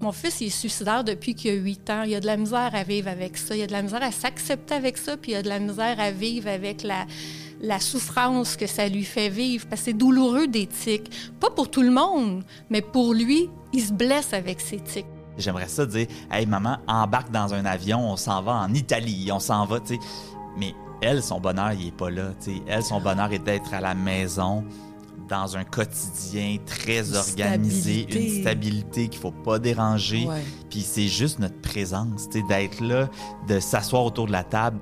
Mon fils il est suicidaire depuis qu'il a 8 ans. Il a de la misère à vivre avec ça. Il a de la misère à s'accepter avec ça, puis il a de la misère à vivre avec la, souffrance que ça lui fait vivre. Parce que c'est douloureux des tics. Pas pour tout le monde, mais pour lui, il se blesse avec ses tics. J'aimerais ça dire Hey, maman, embarque dans un avion, on s'en va en Italie, on s'en va, tu sais. Mais elle, son bonheur, il est pas là. Elle, son bonheur est d'être à la maison, dans un quotidien très organisé, une stabilité qu'il faut pas déranger. Puis c'est juste notre présence, tu sais, d'être là, de s'asseoir autour de la table.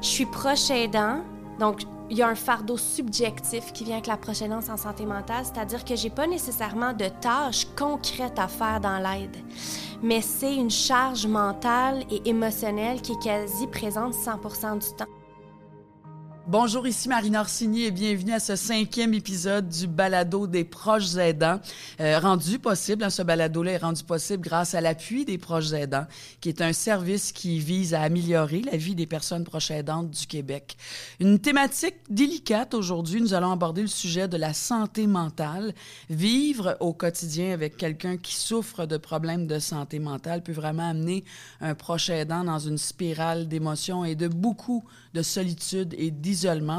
Je suis proche aidant, donc il y a un fardeau subjectif qui vient avec la proche aidance en santé mentale, c'est-à-dire que j'ai pas nécessairement de tâches concrètes à faire dans l'aide, mais c'est une charge mentale et émotionnelle qui est quasi présente 100% du temps. Bonjour, ici Marine Orsini et bienvenue à ce cinquième épisode du balado des proches aidants. Euh, rendu possible, hein, ce balado-là est rendu possible grâce à l'appui des proches aidants, qui est un service qui vise à améliorer la vie des personnes proches aidantes du Québec. Une thématique délicate aujourd'hui, nous allons aborder le sujet de la santé mentale. Vivre au quotidien avec quelqu'un qui souffre de problèmes de santé mentale peut vraiment amener un proche aidant dans une spirale d'émotions et de beaucoup de solitude et d'isolement.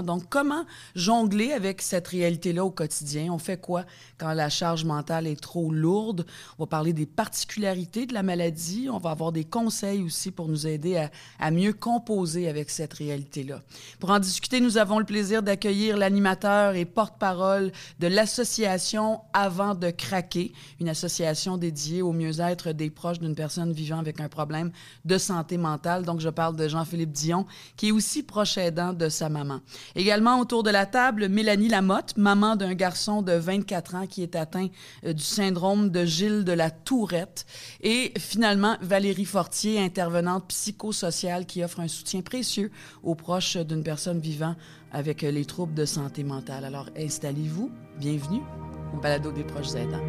Donc, comment jongler avec cette réalité-là au quotidien? On fait quoi quand la charge mentale est trop lourde? On va parler des particularités de la maladie. On va avoir des conseils aussi pour nous aider à, à mieux composer avec cette réalité-là. Pour en discuter, nous avons le plaisir d'accueillir l'animateur et porte-parole de l'association Avant de craquer, une association dédiée au mieux-être des proches d'une personne vivant avec un problème de santé mentale. Donc, je parle de Jean-Philippe Dion, qui est aussi proche aidant de sa maman. Également autour de la table, Mélanie Lamotte, maman d'un garçon de 24 ans qui est atteint euh, du syndrome de Gilles de la Tourette. Et finalement, Valérie Fortier, intervenante psychosociale qui offre un soutien précieux aux proches d'une personne vivant avec les troubles de santé mentale. Alors installez-vous, bienvenue au balado des proches aidants.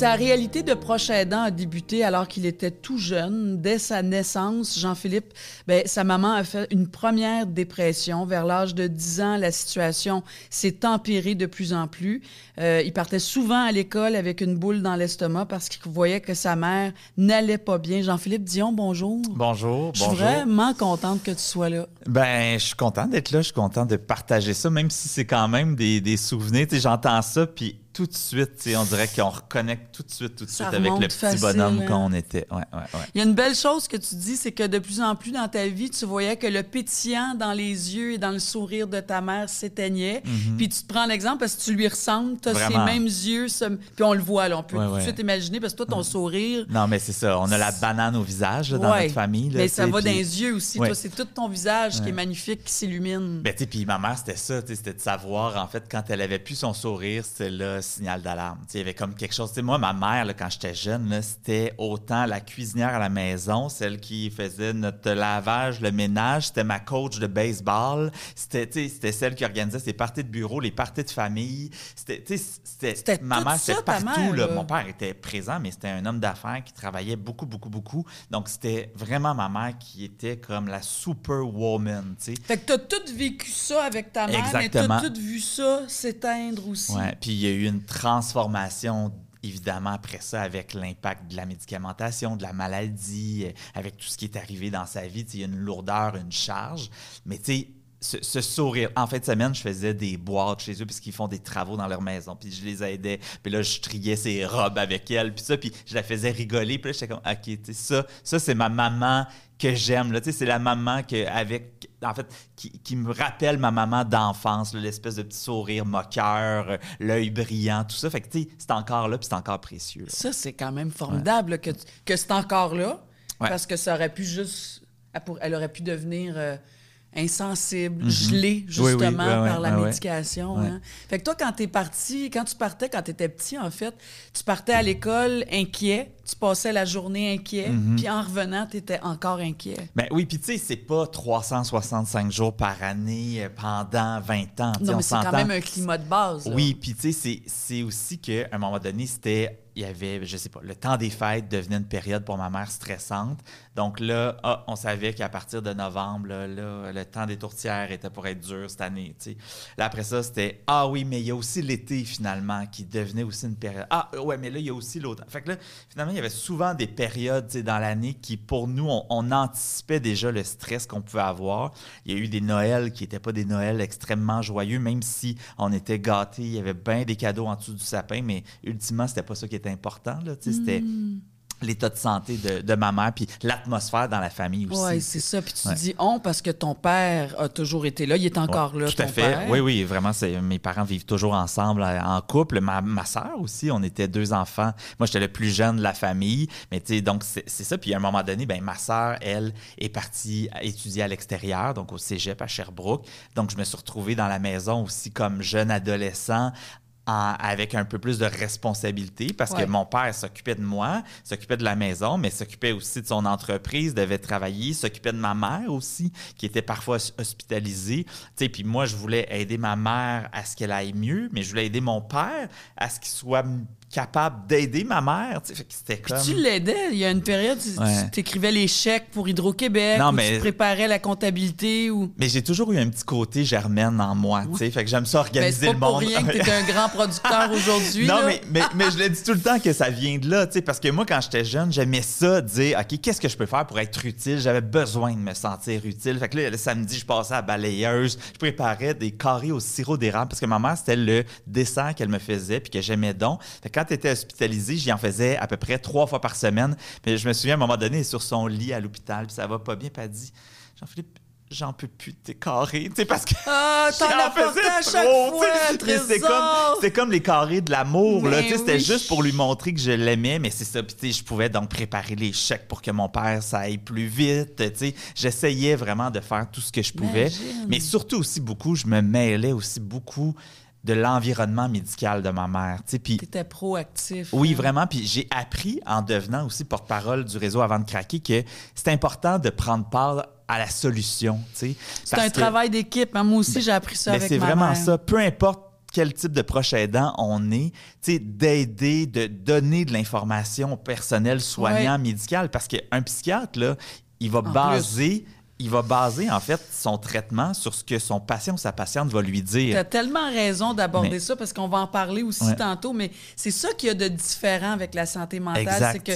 Sa réalité de proche aidant a débuté alors qu'il était tout jeune. Dès sa naissance, Jean-Philippe, ben, sa maman a fait une première dépression. Vers l'âge de 10 ans, la situation s'est empirée de plus en plus. Euh, il partait souvent à l'école avec une boule dans l'estomac parce qu'il voyait que sa mère n'allait pas bien. Jean-Philippe Dion, bonjour. Bonjour. Je suis vraiment contente que tu sois là. Ben, je suis content d'être là. Je suis content de partager ça, même si c'est quand même des, des souvenirs. J'entends ça, puis tout de suite, on dirait qu'on reconnecte tout de suite, tout de suite avec le petit bonhomme hein. qu'on était. Ouais, ouais, ouais. Il y a une belle chose que tu dis, c'est que de plus en plus dans ta vie, tu voyais que le pétillant dans les yeux et dans le sourire de ta mère s'éteignait. Mm-hmm. Puis tu te prends l'exemple parce que tu lui ressembles, tu as ses mêmes yeux, puis on le voit, là, on peut tout de suite imaginer parce que toi, ton sourire. Non, mais c'est ça, on a la banane au visage dans notre famille. mais ça va dans les yeux aussi, toi, c'est tout ton visage qui est magnifique, qui s'illumine. Ben, puis ma mère, c'était ça, c'était de savoir, en fait, quand elle avait plus son sourire, c'était là signal d'alarme. Il y avait comme quelque chose. moi, ma mère, là, quand j'étais jeune, c'était autant la cuisinière à la maison, celle qui faisait notre lavage, le ménage, c'était ma coach de baseball, c'était celle qui organisait ses parties de bureau, les parties de famille. C'était ma mère, c'était partout. là. Mon père était présent, mais c'était un homme d'affaires qui travaillait beaucoup, beaucoup, beaucoup. Donc, c'était vraiment ma mère qui était comme la superwoman. Fait que tu as tout vécu ça avec ta mère, mais tu as tout vu ça s'éteindre aussi. Ouais, puis il y a eu une transformation évidemment après ça avec l'impact de la médicamentation, de la maladie, euh, avec tout ce qui est arrivé dans sa vie, il y a une lourdeur, une charge. Mais tu sais, ce, sourire. En fin de semaine, je faisais des boîtes chez eux puisqu'ils font des travaux dans leur maison. Puis je les aidais. Puis là, je triais ses robes avec elle. Puis ça, puis je la faisais rigoler. Puis là, j'étais comme, OK, ça, ça c'est ma maman que j'aime. Sais, c'est la maman que, avec, en fait, qui, me rappelle ma maman d'enfance, l'espèce de petit sourire moqueur, euh, l'œil brillant, tout ça. Fait que, tu sais, c'est encore là, puis c'est encore précieux. Ça, c'est quand même formidable que, que c'est encore là. Parce que ça aurait pu juste. Elle, aurait pu devenir. Euh, insensible, mhm. gelé justement par la médication. Hein. Fait que toi, quand tu es parti, quand tu partais, quand tu étais petit, en fait, tu partais à l'école inquiet, tu passais la journée inquiet, mhm. puis en revenant, tu étais encore inquiet. Ben oui, puis tu sais, c'est pas 365 jours par année euh, pendant 20 ans. Non, mais c'est quand même un climat de base. Oui, puis tu sais, c'est aussi qu'à un moment donné, c'était il y avait, je sais pas, le temps des fêtes devenait une période pour ma mère stressante. Donc là, ah, on savait qu'à partir de novembre, là, le temps des tourtières était pour être dur cette année. Là, après ça, c'était Ah oui, mais il y a aussi l'été finalement qui devenait aussi une période. Ah ouais, mais là, il y a aussi l'automne. Fait que là, finalement, il y avait souvent des périodes dans l'année qui, pour nous, on, on anticipait déjà le stress qu'on pouvait avoir. Il y a eu des Noëls qui n'étaient pas des Noëls extrêmement joyeux, même si on était gâtés, il y avait bien des cadeaux en dessous du sapin, mais ultimement, c'était pas ça qui était important. Là, C'était l'état de santé de, de ma mère, puis l'atmosphère dans la famille aussi. Oui, c'est ça. Puis tu Ouais. dis on parce que ton père a toujours été là. Il est encore Ouais, là, Tout ton à fait. père. Oui, oui, vraiment. c'est- Mes parents vivent toujours ensemble euh, en couple. Ma, ma soeur aussi, on était deux enfants. Moi, j'étais le plus jeune de la famille. Mais tu sais, donc c'est c'est ça. Puis à un moment donné, ben, ma soeur, elle, est partie étudier à l'extérieur, donc au cégep à Sherbrooke. Donc je me suis retrouvé dans la maison aussi comme jeune adolescent. En- avec un peu plus de responsabilité parce Ouais. que mon père s'occupait de moi, s'occupait de la maison, mais s'occupait aussi de son entreprise, devait travailler, s'occupait de ma mère aussi, qui était parfois hos- hospitalisée. Tu sais, puis moi, je voulais aider ma mère à ce qu'elle aille mieux, mais je voulais aider mon père à ce qu'il soit capable d'aider ma mère. Tu sais, fait que comme... tu l'aidais. Il y a une période, tu Ouais. écrivais les chèques pour Hydro-Québec, mais- tu préparais la comptabilité. Ou... Mais j'ai toujours eu un petit côté germaine en moi, tu sais, fait que j'aime ça Ben, organiser c'est pas le pour monde. rien que tu es un grand producteur aujourd'hui. Non, là. mais, mais, mais je le dis tout le temps que ça vient de là, tu sais, parce que moi, quand j'étais jeune, j'aimais ça, dire, OK, qu'est-ce que je peux faire pour être utile? J'avais besoin de me sentir utile. Fait que là, le samedi, je passais à la balayeuse, je préparais des carrés au sirop d'érable, parce que ma mère, c'était le dessert qu'elle me faisait, puis que j'aimais donc. Fait que quand tu étais hospitalisé, j'y en faisais à peu près trois fois par semaine. Mais je me souviens, à un moment donné, elle est sur son lit à l'hôpital, puis ça va pas bien, puis elle dit, Jean-Philippe, j'en peux plus de tes carrés, tu sais, parce que... Ah, t'en J'en apportais à faisais chaque trop, trésor. comme, comme les carrés de l'amour, là. C'était juste pour lui montrer que je l'aimais, mais c'est ça. Puis, tu sais, je pouvais donc préparer les chèques pour que mon père, ça aille plus vite. Tu sais, j'essayais vraiment de faire tout ce que je pouvais. Imagine. Mais surtout aussi beaucoup, je me mêlais aussi beaucoup de l'environnement médical de ma mère. Tu T'étais proactif. oui, hein. vraiment. Puis j'ai appris en devenant aussi porte-parole du réseau avant de craquer que c'est important de prendre part à la solution. tu sais. C'est un que- travail d'équipe. hein. Moi aussi, j'ai appris ça avec c'est vraiment ça. Peu importe quel type de proche aidant on est, tu sais, d'aider, de donner de l'information au personnel soignant, médical, parce qu'un psychiatre, là, il va baser, il va baser, en fait, son traitement sur ce que son patient ou sa patiente va lui Tu dire. as tellement raison d'aborder Mais- ça parce qu'on va en parler aussi Ouais. tantôt, mais c'est ça qu'il y a de différent avec la santé mentale. C'est que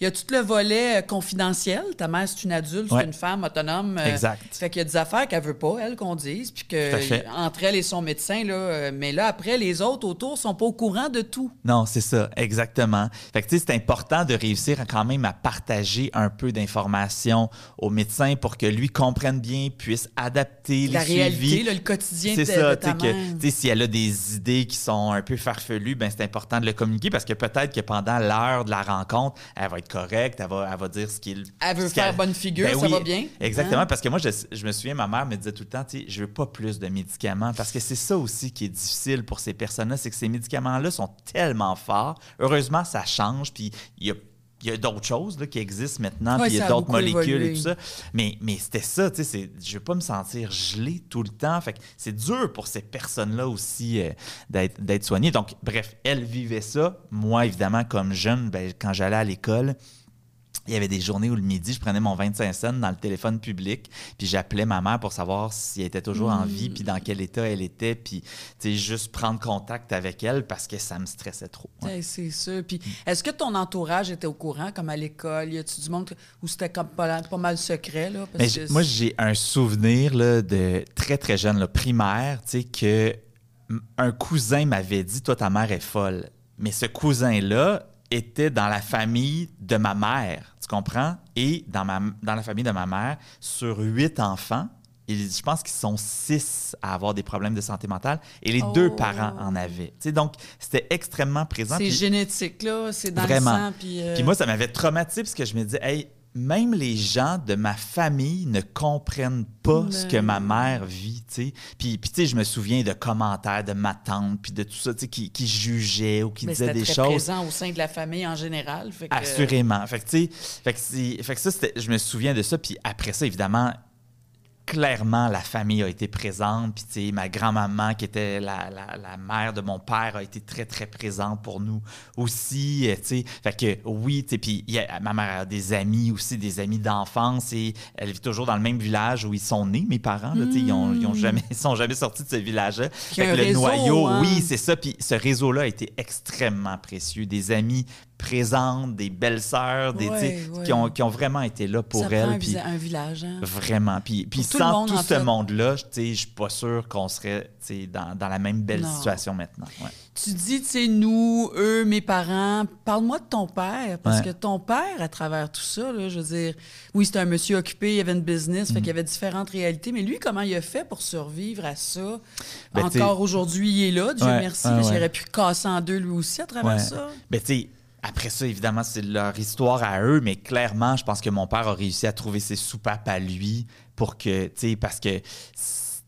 il y a tout le volet euh, confidentiel. Ta mère, c'est une adulte, Ouais. c'est une femme autonome. euh, Exact. Fait qu'il y a des affaires qu'elle veut pas, elle, qu'on dise, puis que entre elle et son médecin, là, euh, mais là, après, les autres autour sont pas au courant de tout. Non, c'est ça, exactement. Fait que, tu sais, c'est important de réussir à quand même à partager un peu d'informations au médecin pour que lui comprenne bien, puisse adapter La les réalité, suivis. là, le quotidien C'est de ça, ta mère. que, si elle a des idées qui sont un peu farfelues, ben c'est important de le communiquer parce que peut-être que pendant l'heure de la rencontre, elle va être correcte, elle va, elle va dire ce qu'il. Elle veut faire bonne figure, Ben ça oui, va bien. Exactement, Hein? parce que moi, je, je me souviens, ma mère me disait tout le temps, tu sais, je veux pas plus de médicaments parce que c'est ça aussi qui est difficile pour ces personnes-là, c'est que ces médicaments-là sont tellement forts. Heureusement, ça change, puis il y a il y a d'autres choses là, qui existent maintenant, Ouais, puis il y a a d'autres molécules évolué. et tout ça. Mais, mais c'était ça, tu sais, je veux pas me sentir gelé tout le temps. Fait c'est dur pour ces personnes-là aussi euh, d'être d'être soignées. Donc, bref, elle vivait ça. Moi, évidemment, comme jeune, ben, quand j'allais à l'école, il y avait des journées où le midi, je prenais mon 25 cents dans le téléphone public, puis j'appelais ma mère pour savoir si elle était toujours en vie, puis dans quel état elle était, puis juste prendre contact avec elle parce que ça me stressait trop. Ouais. C'est ça. Puis, est-ce que ton entourage était au courant, comme à l'école? Y a-tu du monde où c'était comme pas, pas mal secret? Là, parce Mais que j'ai- moi, j'ai un souvenir là, de très, très jeune, là, primaire, tu sais, que un cousin m'avait dit Toi, ta mère est folle. Mais ce cousin-là était dans la famille de ma mère, tu comprends? Et dans, ma, dans la famille de ma mère, sur huit enfants, il- je pense qu'ils sont six à avoir des problèmes de santé mentale et les deux Oh. parents en avaient. Tu sais, donc, c'était extrêmement présent. c'est génétique, là. C'est dans Vraiment. le sang. Puis, euh, puis moi, ça m'avait traumatisé parce que je me disais, hey, même les gens de ma famille ne comprennent pas ce que ma mère vit, tu sais. Puis, puis tu sais, je me souviens de commentaires de ma tante, puis de tout ça, tu sais, qui, qui jugeaient ou qui mais disaient des très choses. présent au sein de la famille en général. Fait que, Assurément. Fait que, tu sais, fait que, c'est- fait que ça, je me souviens de ça. Puis après ça, évidemment, clairement, la famille a été présente. Puis, tu sais, ma grand-maman, qui était la, la, la, mère de mon père, a été très, très présente pour nous aussi. Tu sais, fait que oui, tu sais, puis ma mère a des amis aussi, des amis d'enfance. Et elle vit toujours dans le même village où ils sont nés, mes parents. Là, tu sais, ils, ont, ils, ont hmm. jamais, ils sont jamais sortis de ce village-là. Fait que le noyau, hein. oui, c'est ça. Puis ce réseau-là a été extrêmement précieux. Des amis présentes, des belles sœurs, des, Qui, ont, qui ont vraiment été là pour elle. Un, puis, un village. Hein? Vraiment. Puis, puis sans tout, ce monde-là, je ne suis pas sûr qu'on serait dans, dans, la même belle situation maintenant. Tu dis, tu sais, nous, eux, mes parents. Parle-moi de ton père, parce que ton père, à travers tout ça, là, je veux dire, oui, c'était un monsieur occupé, il avait une business, fait mm. qu'il y avait différentes réalités, mais lui, comment il a fait pour survivre à ça? Ben, Encore aujourd'hui, il est là, Dieu merci, aurait pu casser en deux lui aussi à travers ça. Ben, tu sais, après ça, évidemment, c'est leur histoire à eux, mais clairement, je pense que mon père a réussi à trouver ses soupapes à lui pour que, tu sais, parce que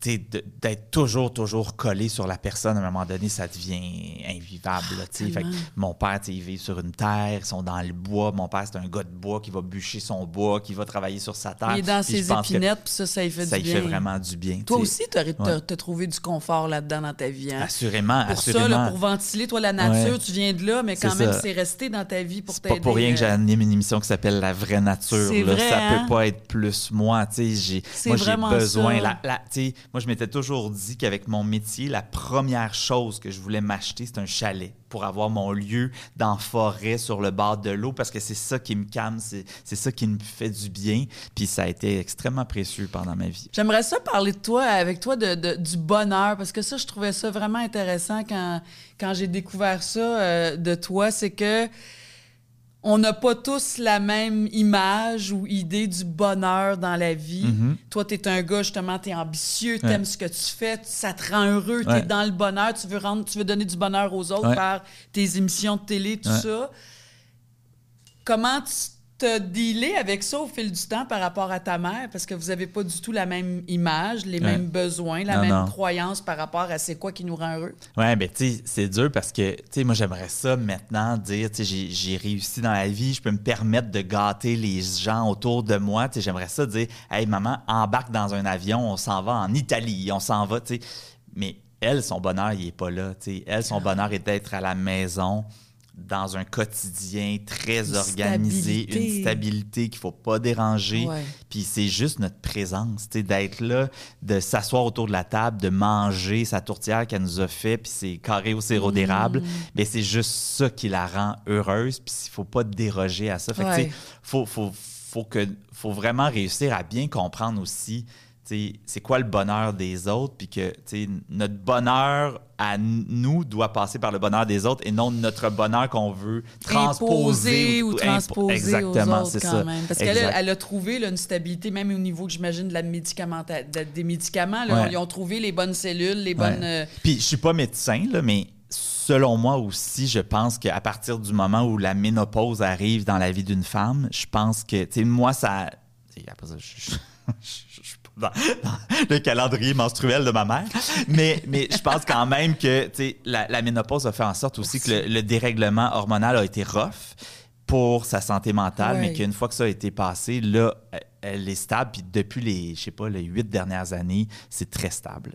d'être toujours, toujours collé sur la personne, à un moment donné, ça devient invivable. fait mon père, il vit sur une terre, ils sont dans le bois. Mon père, c'est un gars de bois qui va bûcher son bois, qui va travailler sur sa terre. Il est dans ses épinettes, puis ça, ça lui fait du bien. Ça lui fait vraiment du bien. Toi aussi, tu as, trouvé du confort là-dedans dans ta vie. Hein? Assurément, pour assurément. ça, pour ventiler, toi, la nature, tu viens de là, mais quand même, c'est resté dans ta vie pour t'aider. Pas pour rien que j'anime une émission qui s'appelle La vraie nature. Là. Vrai, ça peut hein? pas être plus moi. J'ai, moi, j'ai besoin. La, la, moi, je m'étais toujours dit qu'avec mon métier, la première chose que je voulais m'acheter, c'est un chalet pour avoir mon lieu dans forêt sur le bord de l'eau parce que c'est ça qui me calme, c'est ça qui me fait du bien. Puis ça a été extrêmement précieux pendant ma vie. J'aimerais ça parler de toi, avec toi, de, du bonheur parce que ça, je trouvais ça vraiment intéressant quand, j'ai découvert ça euh, de toi. C'est que on n'a pas tous la même image ou idée du bonheur dans la vie. Mm-hmm. Toi, tu es un gars, justement, tu es ambitieux, tu aimes ce que tu fais, ça te rend heureux, tu es dans le bonheur, tu veux, rendre, tu veux donner du bonheur aux autres par tes émissions de télé, tout ça. Comment tu te dealé avec ça au fil du temps par rapport à ta mère? Parce que vous n'avez pas du tout la même image, les mêmes besoins, la même croyance par rapport à c'est quoi qui nous rend heureux? Oui, ben tu sais, c'est dur parce que, tu sais, moi, j'aimerais ça maintenant dire, tu sais, j'ai réussi dans la vie, je peux me permettre de gâter les gens autour de moi. Tu sais, j'aimerais ça dire, hey, maman, embarque dans un avion, on s'en va en Italie, on s'en va, tu sais. Mais elle, son bonheur, il n'est pas là. Tu sais. Elle, son ah. bonheur est d'être à la maison dans un quotidien très organisé, une stabilité qu'il faut pas déranger. Puis c'est juste notre présence, d'être là, de s'asseoir autour de la table, de manger sa tourtière qu'elle nous a fait, puis c'est carré au sirop d'érable. Mais c'est juste ça qui la rend heureuse, puis il faut pas déroger à ça. Fait que, faut, faut, faut, que, faut vraiment réussir à bien comprendre aussi c'est quoi le bonheur des autres, puis que notre bonheur à nous doit passer par le bonheur des autres et non notre bonheur qu'on veut transposer ou, transposer Exactement, c'est ça. Même. Parce qu'elle elle a trouvé une stabilité, même au niveau, j'imagine, de la médicament, des médicaments. Ils ont trouvé les bonnes cellules, les bonnes. Euh, puis je suis pas médecin, là, mais selon moi aussi, je pense qu'à partir du moment où la ménopause arrive dans la vie d'une femme, je pense que, tu sais, moi, ça. Après ça, je, je, dans, le calendrier menstruel de ma mère. Mais, mais je pense quand même que la, la ménopause a fait en sorte aussi que le, dérèglement hormonal a été rough pour sa santé mentale, mais qu'une fois que ça a été passé, là, elle est stable. Puis depuis les, je sais pas, les huit dernières années, c'est très stable.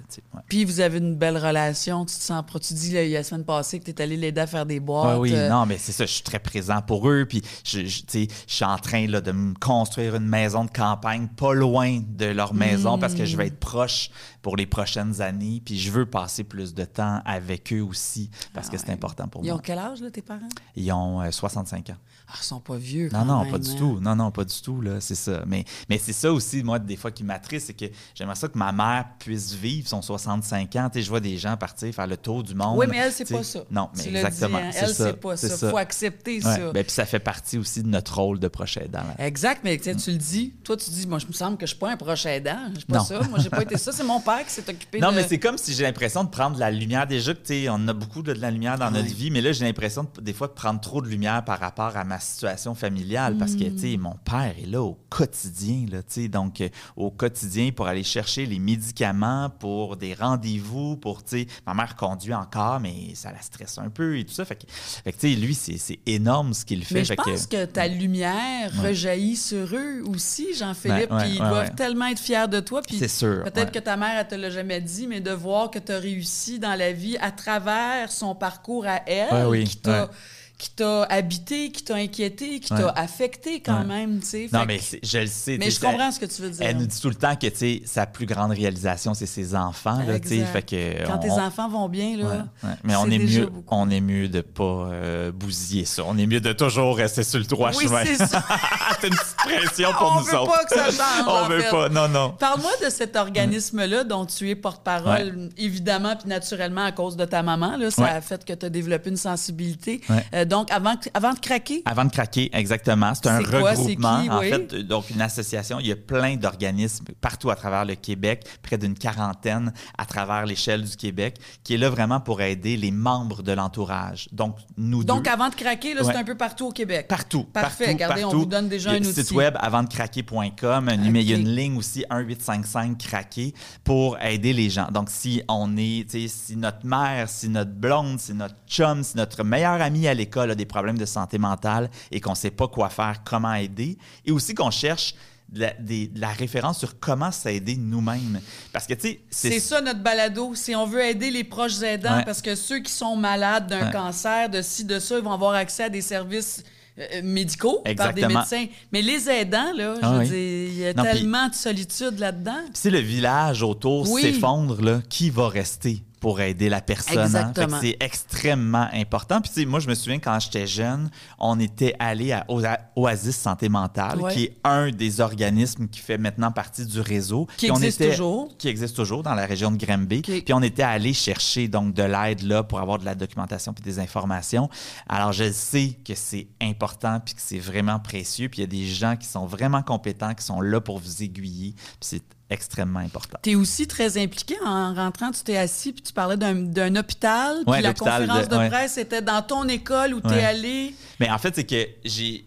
Puis vous avez une belle relation. Tu te sens. Tu dis la semaine passée que tu es allé l'aider à faire des boîtes. oui, euh. non, mais c'est ça. Je suis très présent pour eux. Puis je, je, je suis en train là, de me construire une maison de campagne pas loin de leur maison parce que je vais être proche pour les prochaines années. Puis je veux passer plus de temps avec eux aussi parce que c'est ah important pour moi. Ils ont quel âge, là, tes parents? Ils ont 65 euh, ans. Ah, ils sont pas vieux. non, non, pas du hein. tout. Non, non, pas du tout. Là, c'est ça. Mais, mais c'est ça aussi, moi, des fois, qui m'attriste, c'est que j'aimerais ça que ma mère puisse vivre son 65 ans. je vois des gens partir faire le tour du monde. Oui, mais elle, c'est pas ça. Non, mais exactement. Hein. Elle, c'est pas ça. Il faut accepter ça. Ben, puis ça fait partie aussi de notre rôle de proche aidant. Exact, mais tu le dis. Toi, tu dis, moi, je me semble que je suis pas un proche aidant. Je suis pas ça. Moi, j'ai pas été ça. C'est mon père qui s'est occupé non, mais c'est comme si j'ai l'impression de prendre de la lumière. Déjà que, on a beaucoup de, la lumière dans notre vie, mais là, j'ai l'impression des fois de prendre trop de lumière par rapport à ma situation familiale parce que, tu sais, mon père est là au quotidien là, tu sais. Donc, euh, au quotidien, pour aller chercher les médicaments, pour des rendez-vous, pour, tu sais, ma mère conduit encore, mais ça la stresse un peu et tout ça. Fait que, fait que, tu sais, lui, c'est c'est énorme ce qu'il fait. Mais je Fait pense que ta lumière Ouais. rejaillit sur eux aussi, Jean-Philippe, Ouais, ouais, puis ils ouais, doivent ouais. tellement être fiers de toi. Puis c'est sûr. Peut-être ouais. que ta mère, elle te l'a jamais dit, mais de voir que tu as réussi dans la vie à travers son parcours à elle, Ouais, oui, qui t'a ouais. Qui t'a habité, qui t'a inquiété, qui Ouais. t'a affecté quand Ouais. même, tu sais. Non, Fait mais que- je le sais. mais je comprends ce que tu veux dire. Elle nous dit tout le temps que tu sais, sa plus grande réalisation, c'est ses enfants. Là, tu sais, Exact. fait que, Quand on- tes enfants vont bien, là, Ouais. Mais on est, mieux, beaucoup. on est mieux de pas euh, bousiller ça. On est mieux de toujours rester sur le droit Oui, chemin. c'est ça. c'est une petite pression pour On nous veut autres. pas que ça change, on veut fait. pas. Non, non. Parle-moi de cet organisme-là dont tu es porte-parole, évidemment, puis naturellement à cause de ta maman. Là, ça a fait que tu as développé une sensibilité. Ouais. Euh, donc, avant, avant de craquer, Avant de craquer, exactement. C'est un quoi, regroupement. qui, en oui? fait, donc une association. Il y a plein d'organismes partout à travers le Québec, près d'une quarantaine à travers l'échelle du Québec, qui est là vraiment pour aider les membres de l'entourage. Donc, nous donc deux. avant de craquer, c'est un peu partout au Québec. Partout. Parfait. partout, Regardez, on vous donne déjà un le outil. site web avantdecraquer.com. Un numé- Il y a une ligne aussi 1855 craquer pour aider les gens. Donc, si on est, tu sais, si notre mère, si notre blonde, si notre chum, si notre meilleur ami à l'école a des problèmes de santé mentale et qu'on ne sait pas quoi faire, comment aider, et aussi qu'on cherche de la, des- de la référence sur comment s'aider nous-mêmes. Parce que, tu sais, C'est ça notre balado. Si on veut aider les proches aidants, Ouais. parce que ceux qui sont malades d'un Ouais. cancer, de ci, de ça, ils vont avoir accès à des services euh, médicaux par des médecins. Mais les aidants, là, Ah oui. il y a Non, tellement de solitude là-dedans. Si le village autour Oui. s'effondre, là, qui va rester? Pour aider la personne? hein? C'est extrêmement important. Puis tu sais, moi, je me souviens quand j'étais jeune, on était allé à Oa- Oasis Santé Mentale, Ouais. qui est un des organismes qui fait maintenant partie du réseau. Qui Puis on existe était- toujours. Qui existe toujours dans la région de Granby. Puis on était allé chercher donc de l'aide là pour avoir de la documentation puis des informations. Alors je sais que c'est important puis que c'est vraiment précieux. Puis il y a des gens qui sont vraiment compétents, qui sont là pour vous aiguiller. Puis c'est extrêmement important. Tu es aussi très impliqué. En rentrant, tu t'es assis puis tu parlais d'un hôpital. Puis Ouais, la conférence de, de- ouais. presse était dans ton école où tu es Ouais. allé. Mais en fait, c'est que j'ai.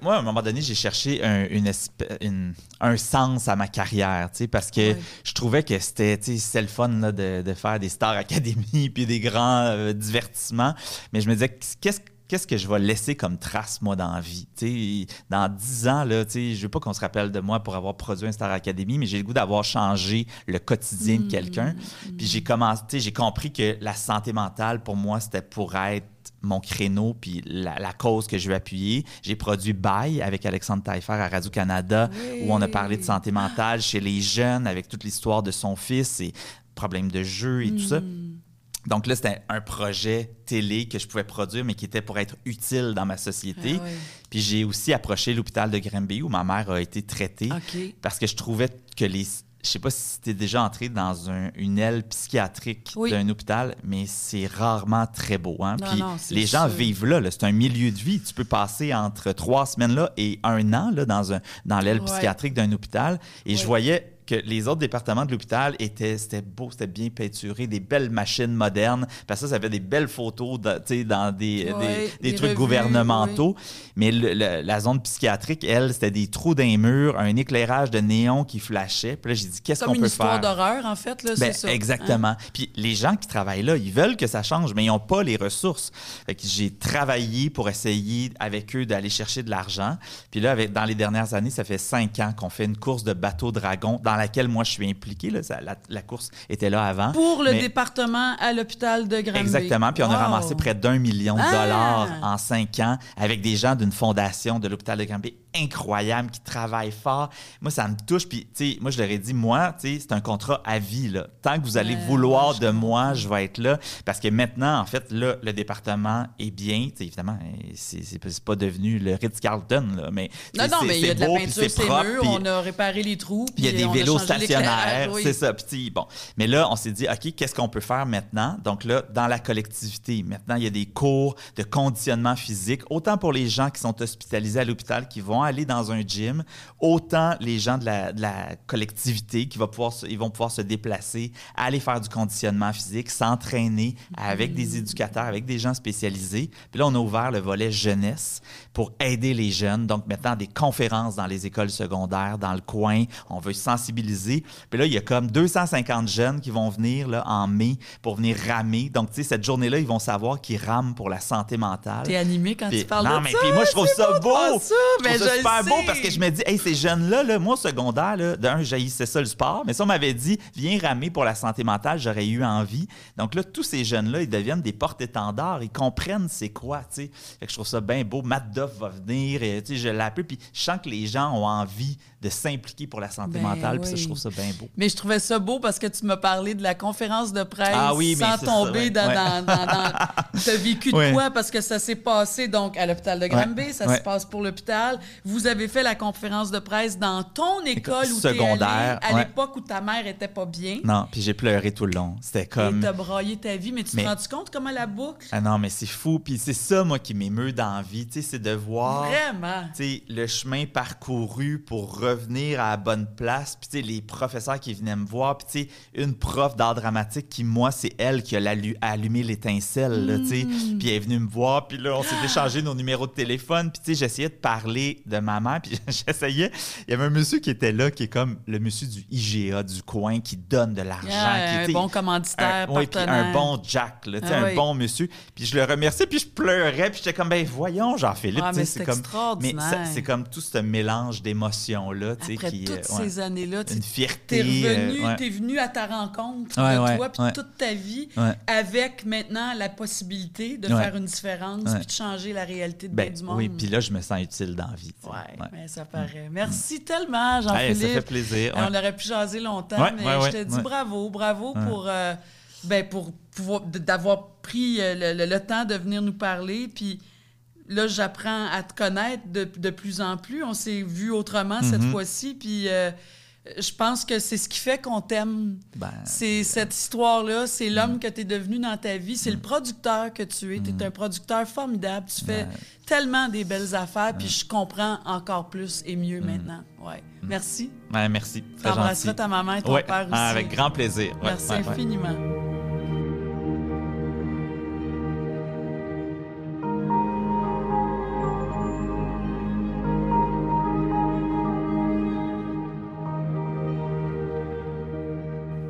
moi, à un moment donné, j'ai cherché un, une espè- une- un sens à ma carrière, parce que je trouvais que c'était le fun là, de, de faire des Star Academy puis des grands euh, divertissements. Mais je me disais, qu'est-ce Qu'est-ce que je vais laisser comme trace, moi, dans la vie? Dans dix ans, là, je veux pas qu'on se rappelle de moi pour avoir produit un Star Academy, mais j'ai le goût d'avoir changé le quotidien de quelqu'un. Puis j'ai commencé, j'ai compris que la santé mentale, pour moi, c'était pour être mon créneau puis la, la cause que je veux appuyer. J'ai produit Bail avec Alexandre Taillefer à Radio-Canada Oui. où on a parlé de santé mentale chez les jeunes avec toute l'histoire de son fils et problèmes de jeu et tout ça. Donc là, c'était un projet télé que je pouvais produire, mais qui était pour être utile dans ma société. Ah. Puis j'ai aussi approché l'hôpital de Granby où ma mère a été traitée parce que je trouvais que les. Je sais pas si tu es déjà entré dans un- une aile psychiatrique Oui. d'un hôpital, mais c'est rarement très beau. Hein? Non, Puis non, les gens vivent là, là. c'est un milieu de vie. Tu peux passer entre trois semaines là et un an là, dans, un, dans l'aile Ouais. psychiatrique d'un hôpital. Et je voyais que les autres départements de l'hôpital étaient c'était beau, c'était bien peinturé, des belles machines modernes. Parce que ça, ça fait des belles photos de- dans des, Ouais, des, des des trucs revues, gouvernementaux. Mais le- le- la zone psychiatrique, elle, c'était des trous les murs, un éclairage de néon qui flashait. Puis là, j'ai dit, qu'est-ce Comme qu'on une peut histoire faire? d'horreur, en fait, là, Ben, c'est ça. Hein? exactement. Puis les gens qui travaillent là, ils veulent que ça change, mais ils n'ont pas les ressources. Fait que j'ai travaillé pour essayer avec eux d'aller chercher de l'argent. Puis là, avec, dans les dernières années, ça fait cinq ans qu'on fait une course de bateau dragon dans laquelle moi je suis impliqué. Là. Ça- la, la course était là avant. Pour le Mais- département à l'hôpital de Granby. Exactement. Puis on a ramassé près d'un million de Ah! dollars en cinq ans avec des gens d'une fondation de l'hôpital de Granby incroyable qui travaillent fort. Moi, ça me touche. Puis, tu sais, moi, je leur ai dit, moi, tu sais, c'est un contrat à vie. Là. Tant que vous allez vouloir je de moi, je vais être là. Parce que maintenant, en fait, là, le département est bien. Tu sais, évidemment, c'est pas- devenu le Ritz-Carlton, là, mais Non, non, mais il y a de la beau, peinture c'est murs, puis- on a réparé les trous. il y a des vélos stationnaires, oui. c'est ça. Puis, bon. Mais là, on s'est dit, OK, qu'est-ce qu'on peut faire maintenant? Donc là, dans la collectivité, maintenant, il y a des cours de conditionnement physique, autant pour les gens qui sont hospitalisés à l'hôpital, qui vont vont aller dans un gym, autant les gens de la, de la collectivité qui va pouvoir, ils vont pouvoir se déplacer, aller faire du conditionnement physique, s'entraîner avec des éducateurs, avec des gens spécialisés. Puis là, on a ouvert le volet jeunesse pour aider les jeunes. Donc maintenant, des conférences dans les écoles secondaires, dans le coin. On veut sensibiliser. Puis là, il y a comme 250 jeunes qui vont venir là, en mai pour venir ramer. Donc, tu sais, cette journée-là, ils vont savoir qu'ils rament pour la santé mentale. T'es animé quand Puis- tu parles non, de mais ça? puis moi, je trouve ça beau ça, Je mais trouve ça je super beau parce que je me dis, hey, ces jeunes-là, là, moi, au secondaire, là, d'un, j'haïssais ça le sport, mais si on m'avait dit, viens ramer pour la santé mentale, j'aurais eu envie. Donc là, tous ces jeunes-là, ils deviennent des porte-étendards, ils comprennent c'est quoi, tu sais. Fait que je trouve ça bien beau. Matt Duff va venir, et, tu sais, je l'appelle, puis je sens que les gens ont envie de s'impliquer pour la santé Ben mentale, puis ça, oui. je trouve ça bien beau. Mais je trouvais ça beau parce que tu m'as parlé de la conférence de presse Ah oui, sans c'est ça, tomber ouais, dans, dans, dans, dans- T'as vécu de Ouais. quoi? Parce que ça s'est passé donc à l'hôpital de Granby, ça se passe pour l'hôpital. Vous avez fait la conférence de presse dans ton école où t'es allé, secondaire, à ouais. l'époque où ta mère était pas bien. Non, puis j'ai pleuré tout le long. C'était Et comme... t'as braillé ta vie, mais tu Mais- te rends compte comment la boucle? Ah non, mais c'est fou. Puis c'est ça, moi, qui m'émeut dans la vie, tu sais, c'est de voir... Vraiment? tu sais, le chemin parcouru pour revenir à la bonne place. Puis, tu sais, les professeurs qui venaient me voir. Puis, tu sais, une prof d'art dramatique qui, moi, c'est elle qui a allumé l'étincelle, là, tu sais. Hmm. Puis, elle est venue me voir. Puis là, on s'est échangé nos numéros de téléphone. Puis, tu sais, j'essayais de parler de ma mère. Puis, j'essayais. Il y avait un monsieur qui était là, qui est comme le monsieur du IGA du coin, qui donne de l'argent. Ah, un bon commanditaire, un, oui, puis un partenaire. bon Jack, là, Ah un oui. bon monsieur. Puis je le remerciais, puis je pleurais, puis j'étais comme, ben voyons, Jean-Philippe, Ah, c'est comme... Mais c'est comme tout ce mélange d'émotions-là, Après qui... toutes euh, ouais. ces années-là, tu Une t'es fierté. revenu, euh, ouais. t'es venu à ta rencontre de toi, puis toute ta vie, avec maintenant la possibilité de faire une différence, puis de changer la réalité de Ben, bien du monde. oui, puis là, je me sens utile dans la vie. Sais. Ouais, mais ça paraît. Merci tellement, Hey, Jean-Philippe. ça fait plaisir. Ouais. On aurait pu jaser longtemps, Ouais, mais je te dis bravo, bravo pour, euh, ben, pour pouvoir d'avoir pris euh, le, le- le temps de venir nous parler. Puis là, j'apprends à te connaître de, de plus en plus. On s'est vu autrement cette Mhm. fois-ci. Puis euh, je pense que c'est ce qui fait qu'on t'aime. Ben, C'est cette histoire-là, c'est l'homme que tu es devenu dans ta vie, c'est le producteur que tu es. Tu es un producteur formidable, tu fais Ouais. tellement des belles affaires, puis je comprends encore plus et mieux maintenant. Ouais. Merci. ouais, merci. Gentil. ta maman et ton Ouais, père aussi. avec grand plaisir. Ouais, Merci infiniment.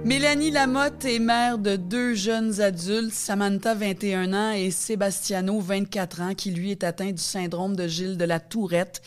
Mélanie Lamotte est mère de deux jeunes adultes, Samantha, 21 ans, et Sébastiano, 24 ans, qui lui est atteint du syndrome de Gilles de la Tourette.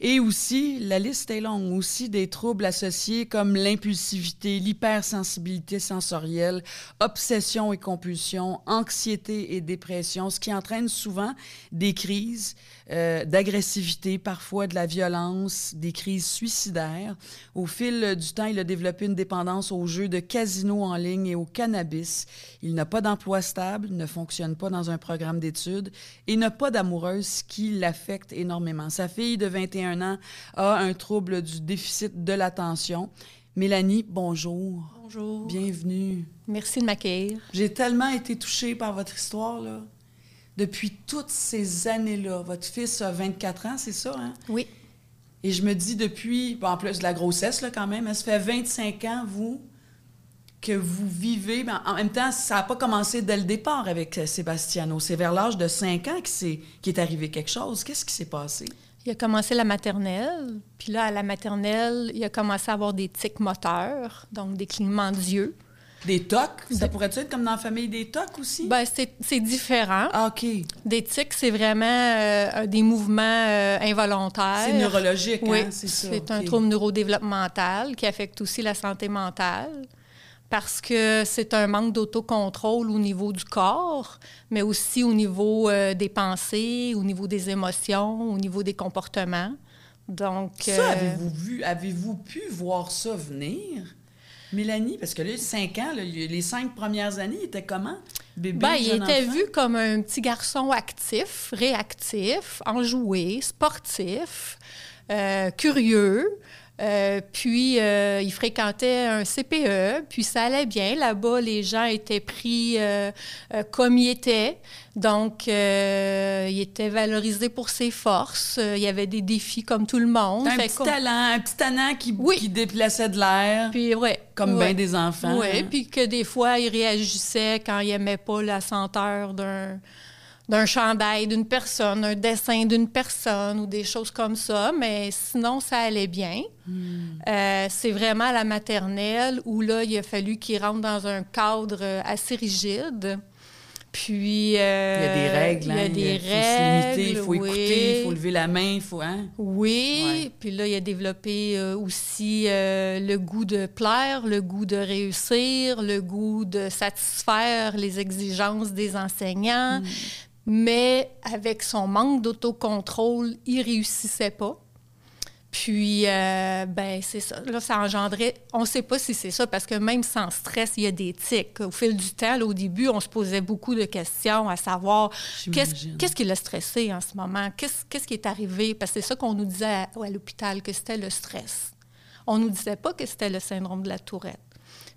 Et aussi, la liste est longue, aussi des troubles associés comme l'impulsivité, l'hypersensibilité sensorielle, obsession et compulsion, anxiété et dépression, ce qui entraîne souvent des crises euh, d'agressivité, parfois de la violence, des crises suicidaires. Au fil du temps, il a développé une dépendance aux jeux de casino en ligne et au cannabis. Il n'a pas d'emploi stable, ne fonctionne pas dans un programme d'études et n'a pas d'amoureuse, ce qui l'affecte énormément. Sa fille de 21 ans a un trouble du déficit de l'attention. Mélanie, bonjour. Bonjour. Bienvenue. Merci de m'accueillir. J'ai tellement été touchée par votre histoire, là. Depuis toutes ces années-là, votre fils a 24 ans, c'est ça, hein? Oui. Et je me dis depuis, bon, en plus de la grossesse, là, quand même, hein, ça fait 25 ans, vous, que vous vivez. mais en même temps, ça n'a pas commencé dès le départ avec euh, Sébastiano. C'est vers l'âge de 5 ans qu'il s'est- qu'il est arrivé quelque chose. Qu'est-ce qui s'est passé? Il a commencé la maternelle, puis là, à la maternelle, il a commencé à avoir des tics moteurs, donc des clignements d'yeux. Des tocs? Ça pourrait être comme dans la famille des tocs aussi? Ben, c'est différent. Ah, OK. Des tics, c'est vraiment euh, des mouvements euh, involontaires. C'est neurologique, Oui, hein? C'est ça. c'est un trouble neurodéveloppemental qui affecte aussi la santé mentale parce que c'est un manque d'autocontrôle au niveau du corps, mais aussi au niveau euh, des pensées, au niveau des émotions, au niveau des comportements. Donc, Ça, avez-vous vu, avez-vous pu voir ça venir? Mélanie, parce que là, 5 ans, là, les cinq premières années, il était comment? Bébé, Ben, il était enfant? vu comme un petit garçon actif, réactif, enjoué, sportif, euh, curieux. Euh, puis, euh, il fréquentait un CPE, puis ça allait bien. Là-bas, les gens étaient pris euh, comme ils étaient. Donc, il était valorisé pour ses forces. il y avait des défis comme tout le monde. Un petit talent, un petit talent qui, qui déplaçait de l'air. Puis, ouais. Comme bien des enfants. Oui, hein. puis que des fois, il réagissait quand il n'aimait pas la senteur d'un d'un chandail d'une personne, un dessin d'une personne ou des choses comme ça, mais sinon, ça allait bien. Hmm. Euh, c'est vraiment à la maternelle où là, il a fallu qu'il rentre dans un cadre assez rigide. Puis. Euh, il y a des règles, Il y a hein, des il faut règles. il faut écouter, il faut lever la main, il faut. Hein? Oui. Puis là, il a développé euh, aussi le goût de plaire, le goût de réussir, le goût de satisfaire les exigences des enseignants. Hmm mais avec son manque d'autocontrôle, il réussissait pas. Puis, euh, ben, c'est ça. Là, ça engendrait. On ne sait pas si c'est ça, parce que même sans stress, il y a des tics. Au fil du temps, au début, on se posait beaucoup de questions à savoir qu'est-ce qui l'a stressé en ce moment? Qu'est-ce qui est arrivé? Parce que c'est ça qu'on nous disait à, à l'hôpital, que c'était le stress. On ne nous disait pas que c'était le syndrome de la tourette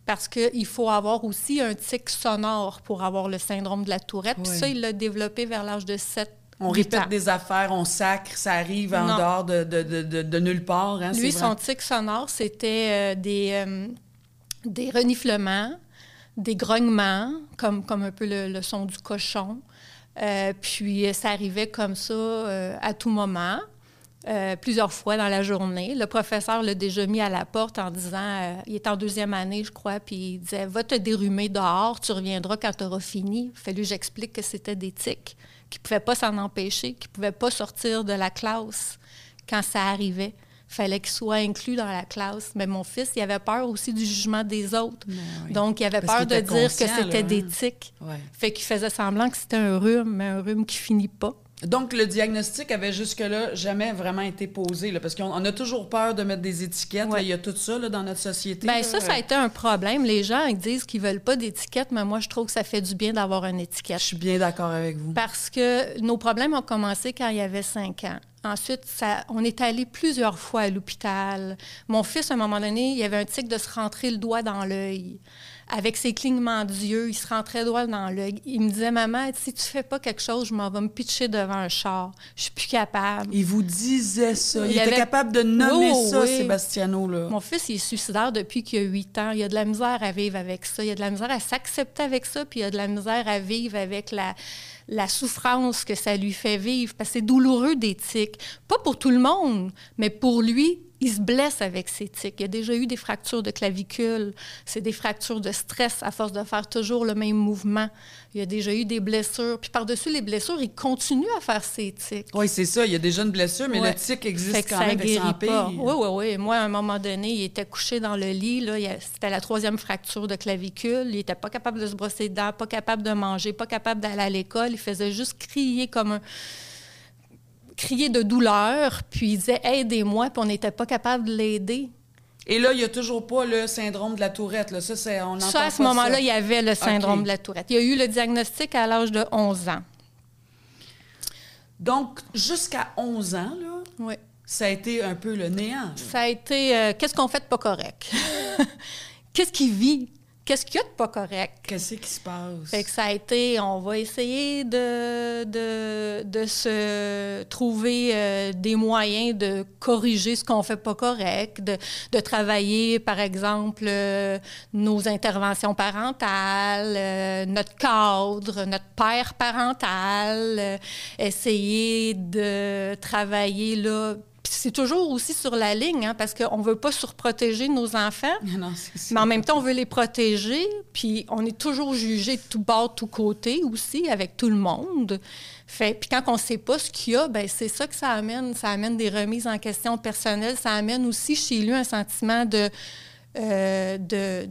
parce qu'il faut avoir aussi un tic sonore pour avoir le syndrome de la tourette. Puis ça, il l'a développé vers l'âge de 7 on répète des affaires, on sacre, ça arrive en dehors de, de, de, nulle part. Hein, Lui, son tic sonore, c'était euh, des, euh, des reniflements, des grognements, comme, comme un peu le, son du cochon. Euh, puis ça arrivait comme ça à tout moment. Euh, plusieurs fois dans la journée. Le professeur l'a déjà mis à la porte en disant, euh, il est en deuxième année, je crois, puis il disait, va te dérumer dehors, tu reviendras quand tu auras fini. Il fallu que j'explique que c'était des tics, qui ne pouvaient pas s'en empêcher, qui ne pouvaient pas sortir de la classe quand ça arrivait. Il fallait qu'il soit inclus dans la classe. Mais mon fils, il avait peur aussi du jugement des autres. Ben Donc, il avait peur de dire que c'était des tics. Fait qu'il faisait semblant que c'était un rhume, mais un rhume qui finit pas. Donc, le diagnostic avait jusque-là jamais vraiment été posé, là, parce qu'on a toujours peur de mettre des étiquettes. il y a tout ça dans notre société. Bien, ça, ça a été un problème. Les gens ils disent qu'ils veulent pas d'étiquette, mais moi, je trouve que ça fait du bien d'avoir une étiquette. Je suis bien d'accord avec vous. Parce que nos problèmes ont commencé quand il y avait cinq ans. Ensuite, ça, on est allé plusieurs fois à l'hôpital. Mon fils, à un moment donné, il avait un tic de se rentrer le doigt dans l'œil avec ses clignements d'yeux, il se rentrait droit dans l'œil. Il me disait, maman, si tu fais pas quelque chose, je m'en vais me pitcher devant un char. Je suis plus capable. Il vous disait ça. Il, était capable de nommer ça, Sébastiano. Là. Mon fils, il est suicidaire depuis qu'il a 8 ans. Il a de la misère à vivre avec ça. Il a de la misère à s'accepter avec ça, puis il a de la misère à vivre avec la la souffrance que ça lui fait vivre, parce que c'est douloureux d'éthique. Pas pour tout le monde, mais pour lui, il se blesse avec ses tics. Il y a déjà eu des fractures de clavicule. C'est des fractures de stress à force de faire toujours le même mouvement. Il y a déjà eu des blessures. Puis par-dessus les blessures, il continue à faire ses tics. Oui, c'est ça. Il y a déjà une blessure, mais le tic existe quand même avec pas. Oui, oui, oui. Moi, à un moment donné, il était couché dans le lit. C'était la troisième fracture de clavicule. Il n'était pas capable de se brosser les dents, pas capable de manger, pas capable d'aller à l'école. Il faisait juste crier comme un crier de douleur, puis il disait aidez-moi, puis on n'était pas capable de l'aider. Et là, il n'y a toujours pas le syndrome de la tourette. Là. Ça, c'est, on ça, à ce moment-là, il y avait le syndrome de la tourette. Il y a eu le diagnostic à l'âge de 11 ans. Donc, jusqu'à 11 ans, là, oui. ça a été un peu le néant. Ça a été euh, qu'est-ce qu'on fait de pas correct? qu'est-ce qui vit? Qu'est-ce qu'il y a de pas correct? Qu'est-ce qui se passe? Fait que ça a été, on va essayer de, de, de se trouver euh, des moyens de corriger ce qu'on fait pas correct, de, de travailler, par exemple, euh, nos interventions parentales, euh, notre cadre, notre père parental, essayer de travailler là c'est toujours aussi sur la ligne, hein, parce qu'on ne veut pas surprotéger nos enfants, mais en même temps, on veut les protéger, puis on est toujours jugé de tout bord, de tout côté aussi, avec tout le monde. Fait, puis quand on ne sait pas ce qu'il y a, ben c'est ça que ça amène. Ça amène des remises en question personnelles. Ça amène aussi chez lui un sentiment de, euh, de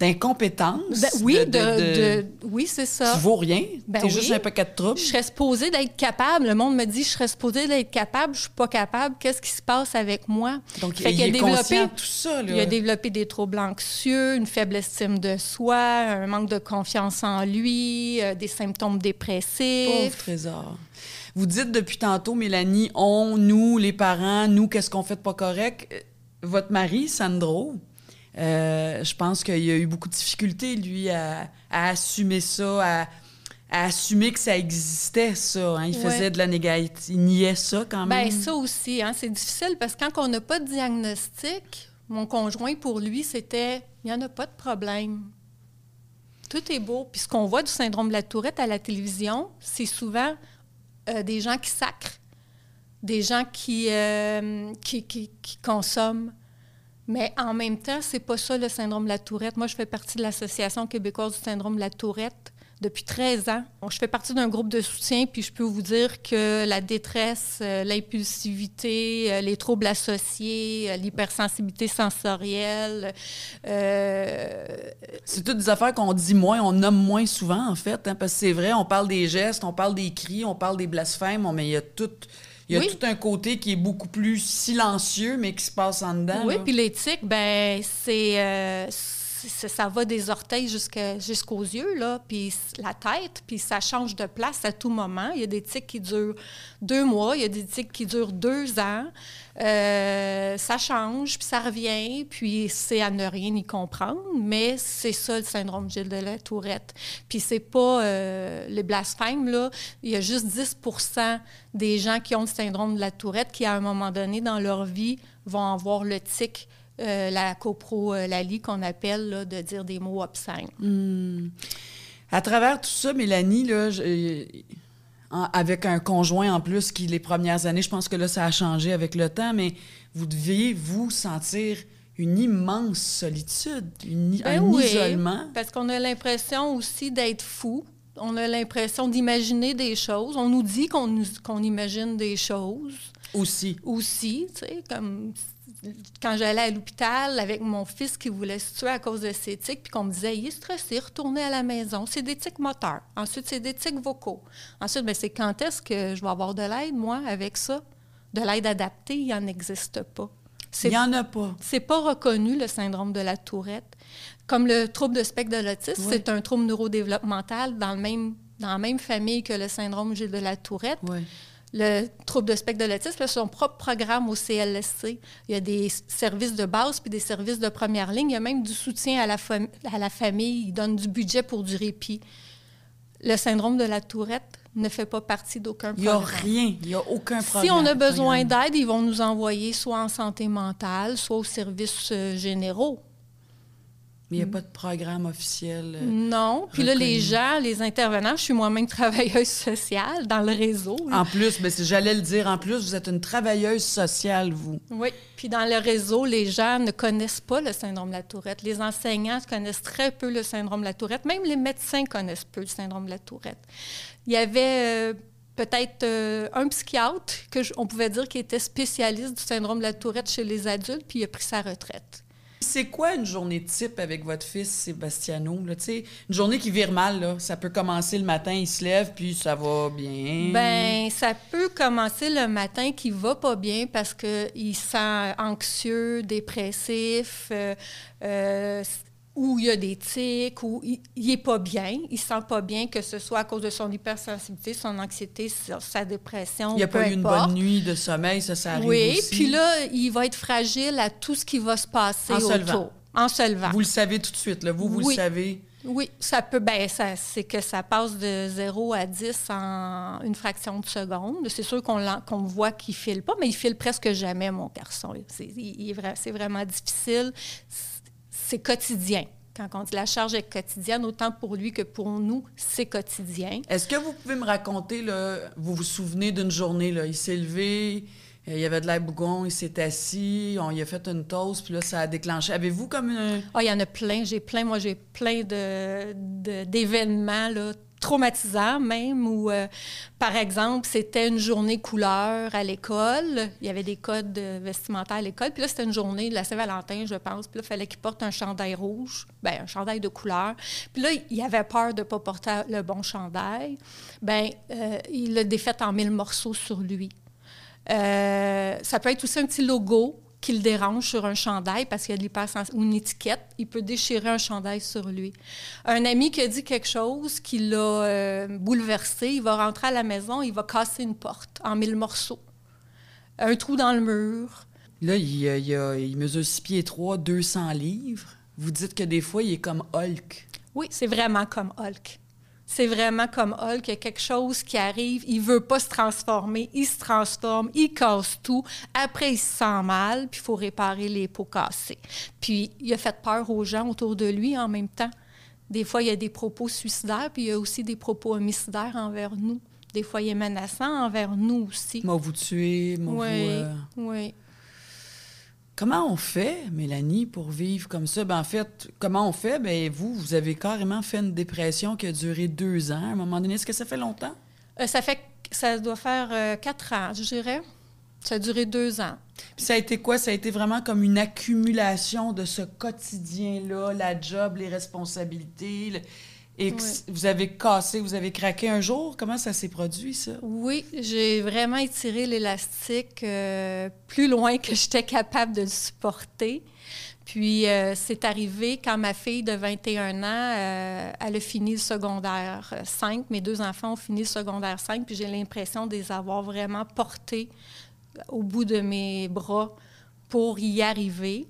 d'incompétence. Ben oui, de, oui, c'est ça. Tu vaux rien. Ben T'es juste un paquet de troubles. Je serais supposée d'être capable. Le monde me dit, je serais supposée d'être capable. Je suis pas capable. Qu'est-ce qui se passe avec moi? Donc, il, a développé tout ça. Il a développé des troubles anxieux, une faible estime de soi, un manque de confiance en lui, euh, des symptômes dépressifs. Pauvre trésor. Vous dites depuis tantôt, Mélanie, on, nous, les parents, nous, qu'est-ce qu'on fait de pas correct? Votre mari, Sandro, euh, je pense qu'il a eu beaucoup de difficultés, lui, à, assumer ça, à, assumer que ça existait, ça. Hein. Il faisait de la négation. Il niait ça quand même. Bien, ça aussi, hein, c'est difficile parce que quand on n'a pas de diagnostic, mon conjoint, pour lui, c'était il n'y en a pas de problème. Tout est beau. Puis ce qu'on voit du syndrome de la tourette à la télévision, c'est souvent euh, des gens qui sacrent, des gens qui, euh, qui, qui, qui consomment, mais en même temps, c'est pas ça le syndrome de la tourette. Moi, je fais partie de l'Association québécoise du syndrome de la tourette depuis 13 ans. je fais partie d'un groupe de soutien, puis je peux vous dire que la détresse, euh, l'impulsivité, euh, les troubles associés, euh, l'hypersensibilité sensorielle. C'est toutes des affaires qu'on dit moins, on nomme moins souvent, en fait, hein, parce que c'est vrai, on parle des gestes, on parle des cris, on parle des blasphèmes, mais il y a tout il y a tout un côté qui est beaucoup plus silencieux, mais qui se passe en dedans. Oui, puis l'éthique, ben c'est euh, ça va des orteils jusqu'aux yeux, là, puis la tête, puis ça change de place à tout moment. Il y a des tics qui durent deux mois, il y a des tics qui durent deux ans. Euh, ça change, puis ça revient, puis c'est à ne rien y comprendre, mais c'est ça le syndrome Gilles de la Tourette. Puis c'est pas euh, les blasphèmes, là. Il y a juste 10% des gens qui ont le syndrome de la Tourette qui, à un moment donné dans leur vie, vont avoir le tic euh, la coprolalie qu'on appelle, de dire des mots obscènes. Hmm. À travers tout ça, Mélanie, là, avec un conjoint en plus qui, les premières années, je pense que là, ça a changé avec le temps, mais vous deviez vous sentir une immense solitude, une, ben un isolement. Parce qu'on a l'impression aussi d'être fou. On a l'impression d'imaginer des choses. On nous dit qu'on imagine des choses. Aussi. Aussi, tu sais, comme quand j'allais à l'hôpital avec mon fils qui voulait se tuer à cause de ses tics, puis qu'on me disait, il est stressé, retournez à la maison. C'est des tics moteurs. Ensuite, c'est des tics vocaux. Ensuite, ben, c'est quand est-ce que je vais avoir de l'aide, moi, avec ça? De l'aide adaptée, il n'y en existe pas. Il n'y en a pas. C'est pas reconnu, le syndrome de la tourette. Comme le trouble de spectre de l'autisme, c'est un trouble neurodéveloppemental dans, le même, dans la même famille que le syndrome de la tourette. Oui le trouble de spectre de l'autisme a son propre programme au CLSC. Il y a des services de base puis des services de première ligne. Il y a même du soutien à la, à la famille. Il donne du budget pour du répit. Le syndrome de la tourette ne fait pas partie d'aucun programme. Il n'y a rien, il n'y a aucun programme. Si on a besoin d'aide, ils vont nous envoyer soit en santé mentale, soit aux services euh, généraux. Mais il n'y a pas de programme officiel. Euh, non. Puis là, les gens, les intervenants, je suis moi-même travailleuse sociale dans le réseau. En plus, mais j'allais le dire, en plus, vous êtes une travailleuse sociale, vous. Oui. Puis dans le réseau, les gens ne connaissent pas le syndrome de la tourette. Les enseignants connaissent très peu le syndrome de la tourette. Même les médecins connaissent peu le syndrome de la tourette. Il y avait... Euh, peut-être euh, un psychiatre que on pouvait dire qui était spécialiste du syndrome de la tourette chez les adultes, puis il a pris sa retraite. C'est quoi une journée type avec votre fils Sébastiano? Une journée qui vire mal, ça peut commencer le matin, il se lève, puis ça va bien. Ben, ça peut commencer le matin qui va pas bien parce qu'il sent anxieux, dépressif, euh, euh, où il y a des tics, où il, n'est pas bien, il sent pas bien, que ce soit à cause de son hypersensibilité, son anxiété, sa dépression. Il n'y a pas eu une bonne nuit de sommeil, ça, ça arrive Oui, puis là, il va être fragile à tout ce qui va se passer en autour. En se levant. Vous le savez tout de suite, là. Vous, vous le savez. Oui, ça peut. Ben, ça, c'est que ça passe de 0 à 10 en une fraction de seconde. C'est sûr qu'on, qu'on voit qu'il file pas, mais il file presque jamais, mon garçon. C'est, c'est vraiment difficile c'est quotidien. Quand on dit la charge est quotidienne, autant pour lui que pour nous, c'est quotidien. Est-ce que vous pouvez me raconter, là, vous vous souvenez d'une journée, là, il s'est levé, euh, il y avait de l'air bougon, il s'est assis, on y a fait une toast, puis là, ça a déclenché. Avez-vous comme une... Ah, il y en a plein, j'ai plein, moi j'ai plein de, d'événements, là, traumatisant même, où, euh, par exemple, c'était une journée couleur à l'école. Il y avait des codes vestimentaires à l'école. Puis là, c'était une journée de la Saint-Valentin, je pense. Puis là, il fallait qu'il porte un chandail rouge, ben un chandail de couleur. Puis là, il avait peur de ne pas porter le bon chandail. Bien, euh, il l'a défait en mille morceaux sur lui. Euh, ça peut être aussi un petit logo qui le dérange sur un chandail parce qu'il y a de l'hypersensibilité ou une étiquette, il peut déchirer un chandail sur lui. Un ami qui a dit quelque chose qui l'a euh, bouleversé, il va rentrer à la maison, il va casser une porte en mille morceaux. Un trou dans le mur. Là, il, il, a- il mesure 6 pieds 3, 200 livres. Vous dites que des fois, il est comme Hulk. Oui, c'est vraiment comme Hulk. C'est vraiment comme Hulk. Il y a quelque chose qui arrive, il veut pas se transformer, il se transforme, il casse tout. Après, il se sent mal, puis il faut réparer les pots cassés. Puis, il a fait peur aux gens autour de lui en même temps. Des fois, il y a des propos suicidaires, puis il y a aussi des propos homicidaires envers nous. Des fois, il est menaçant envers nous aussi. M'a vous tuer, m'a vous... Oui, euh, oui. Comment on fait, Mélanie, pour vivre comme ça? Ben, en fait, comment on fait? Ben, vous, vous avez carrément fait une dépression qui a duré deux ans. À un moment donné, est-ce que ça fait longtemps? Euh, ça fait, ça doit faire euh, quatre ans, je dirais. Ça a duré deux ans. Puis ça a été quoi? Ça a été vraiment comme une accumulation de ce quotidien-là, la job, les responsabilités. le- Et que Ouais. vous avez cassé, vous avez craqué un jour? Comment ça s'est produit, ça? Oui, j'ai vraiment étiré l'élastique euh, plus loin que j'étais capable de le supporter. Puis euh, c'est arrivé quand ma fille de 21 ans, euh, elle a fini le secondaire 5. Mes deux enfants ont fini le secondaire 5, puis j'ai l'impression de les avoir vraiment portés au bout de mes bras pour y arriver.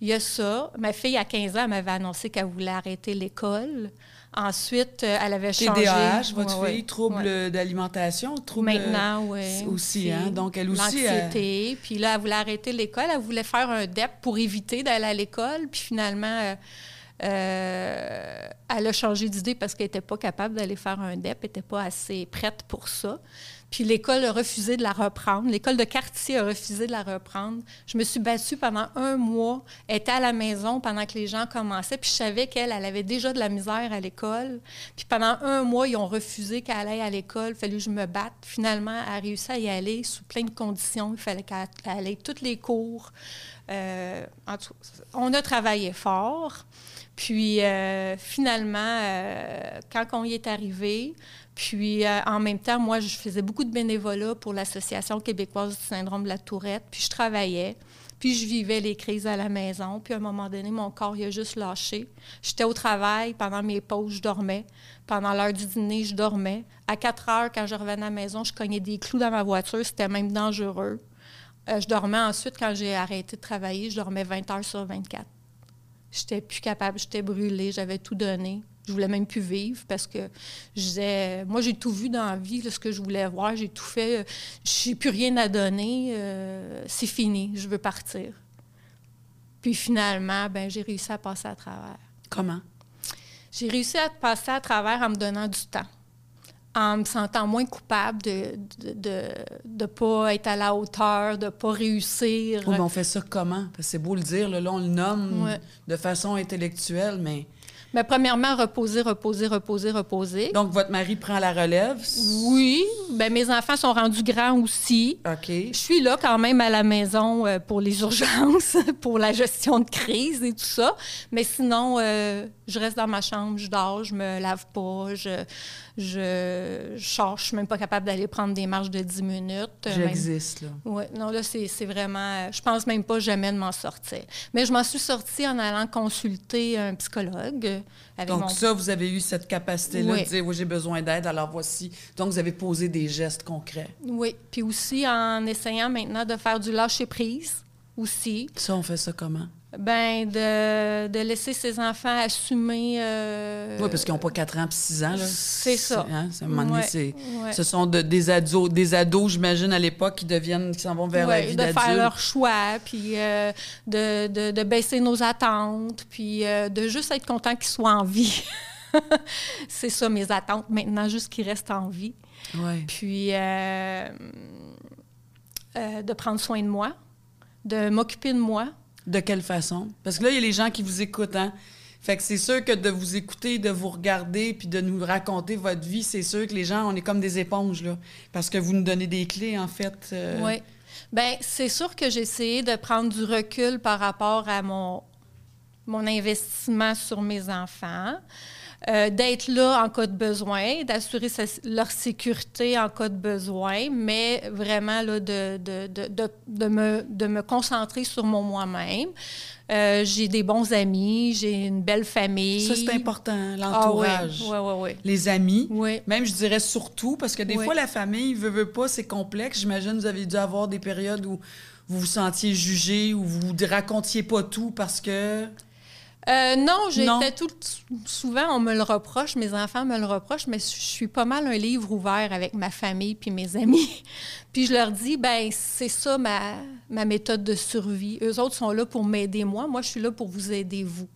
Il y a ça. Ma fille, à 15 ans, elle m'avait annoncé qu'elle voulait arrêter l'école. Ensuite, euh, elle avait changé. TDAH, votre Ouais, fille, ouais, trouble ouais. d'alimentation, trouble... Maintenant, oui. aussi, hein? Donc, elle aussi, L'anxiété. Puis là, elle voulait arrêter l'école. Elle voulait faire un DEP pour éviter d'aller à l'école. Puis finalement, euh, euh, elle a changé d'idée parce qu'elle n'était pas capable d'aller faire un DEP. Elle n'était pas assez prête pour ça. Puis l'école a refusé de la reprendre. L'école de quartier a refusé de la reprendre. Je me suis battue pendant un mois. Était à la maison pendant que les gens commençaient. Puis je savais qu'elle, elle avait déjà de la misère à l'école. Puis pendant un mois, ils ont refusé qu'elle aille à l'école. Il fallu que je me batte. Finalement, elle a réussi à y aller sous plein de conditions. Il fallait qu'elle elle aille tous les cours. Euh, en tout- on a travaillé fort. Puis euh, finalement, euh, quand on y est arrivé, puis euh, en même temps, moi, je faisais beaucoup de bénévolat pour l'Association québécoise du syndrome de la tourette, puis je travaillais, puis je vivais les crises à la maison, puis à un moment donné, mon corps, il a juste lâché. J'étais au travail, pendant mes pauses, je dormais. Pendant l'heure du dîner, je dormais. À 4 heures, quand je revenais à la maison, je cognais des clous dans ma voiture, c'était même dangereux. Euh, je dormais ensuite, quand j'ai arrêté de travailler, je dormais 20 heures sur 24. J'étais plus capable, j'étais brûlée, j'avais tout donné. Je voulais même plus vivre parce que je disais, moi j'ai tout vu dans la vie, là, ce que je voulais voir, j'ai tout fait, euh, j'ai plus rien à donner, euh, c'est fini, je veux partir. Puis finalement, ben j'ai réussi à passer à travers. Comment? J'ai réussi à passer à travers en me donnant du temps, en me sentant moins coupable de de, de, de pas être à la hauteur, de pas réussir. Oui, mais on fait ça comment? Parce que c'est beau le dire, là, là, on le nomme Ouais. de façon intellectuelle, mais... Mais premièrement, reposer, reposer, reposer, reposer. Donc, votre mari prend la relève? Oui, ben mes enfants sont rendus grands aussi. OK. Je suis là quand même à la maison euh, pour les urgences, pour la gestion de crise et tout ça. Mais sinon, euh, je reste dans ma chambre, je dors, je me lave pas, je, je, je sors, je suis même pas capable d'aller prendre des marches de 10 minutes. Euh, J'existe, là. oui, non, là, c'est vraiment. euh, Je pense même pas jamais de m'en sortir. Mais je m'en suis sortie en allant consulter un psychologue. euh, Avec Donc, mon... ça, vous avez eu cette capacité-là Oui. de dire, oui, j'ai besoin d'aide, alors voici. Donc, vous avez posé des gestes concrets. Oui. Puis aussi en essayant maintenant de faire du lâcher-prise aussi. Ça, on fait ça comment? Ben, de, de laisser ses enfants assumer. euh, oui, parce qu'ils n'ont pas 4 ans puis 6 ans. C'est ça. hein, à un moment donné, Ouais. Ce sont de- des ados, des ados, j'imagine, à l'époque, qui deviennent, qui s'en vont vers la Ouais, vie de faire d'adulte. leur choix, puis euh, de, de- de baisser nos attentes, puis euh, de juste être content qu'ils soient en vie. c'est ça mes attentes maintenant, juste qu'ils restent en vie. Puis euh, euh, de prendre soin de moi, de m'occuper de moi. De quelle façon? Parce que là, il y a les gens qui vous écoutent, hein? Fait que c'est sûr que de vous écouter, de vous regarder, puis de nous raconter votre vie, c'est sûr que les gens, on est comme des éponges, là. Parce que vous nous donnez des clés, en fait. euh, Oui. Bien, c'est sûr que j'ai essayé de prendre du recul par rapport à mon, mon investissement sur mes enfants. Euh, d'être là en cas de besoin, d'assurer leur sécurité en cas de besoin, mais vraiment là, de, de, de, de, me, de me concentrer sur mon moi-même. Euh, j'ai des bons amis, j'ai une belle famille. Ça, c'est important, Ah oui, l'entourage. oui, oui, oui. Les amis. Oui. Même, je dirais surtout, parce que des fois, la famille, veut, veut pas, c'est complexe. J'imagine vous avez dû avoir des périodes où, vous vous sentiez jugé ou vous ne racontiez pas tout parce que... Euh, non, j'étais tout. Souvent, on me le reproche, mes enfants me le reprochent, mais je suis pas mal un livre ouvert avec ma famille puis mes amis. puis je leur dis, ben c'est ça ma, ma méthode de survie. Eux autres sont là pour m'aider moi. Moi, je suis là pour vous aider vous.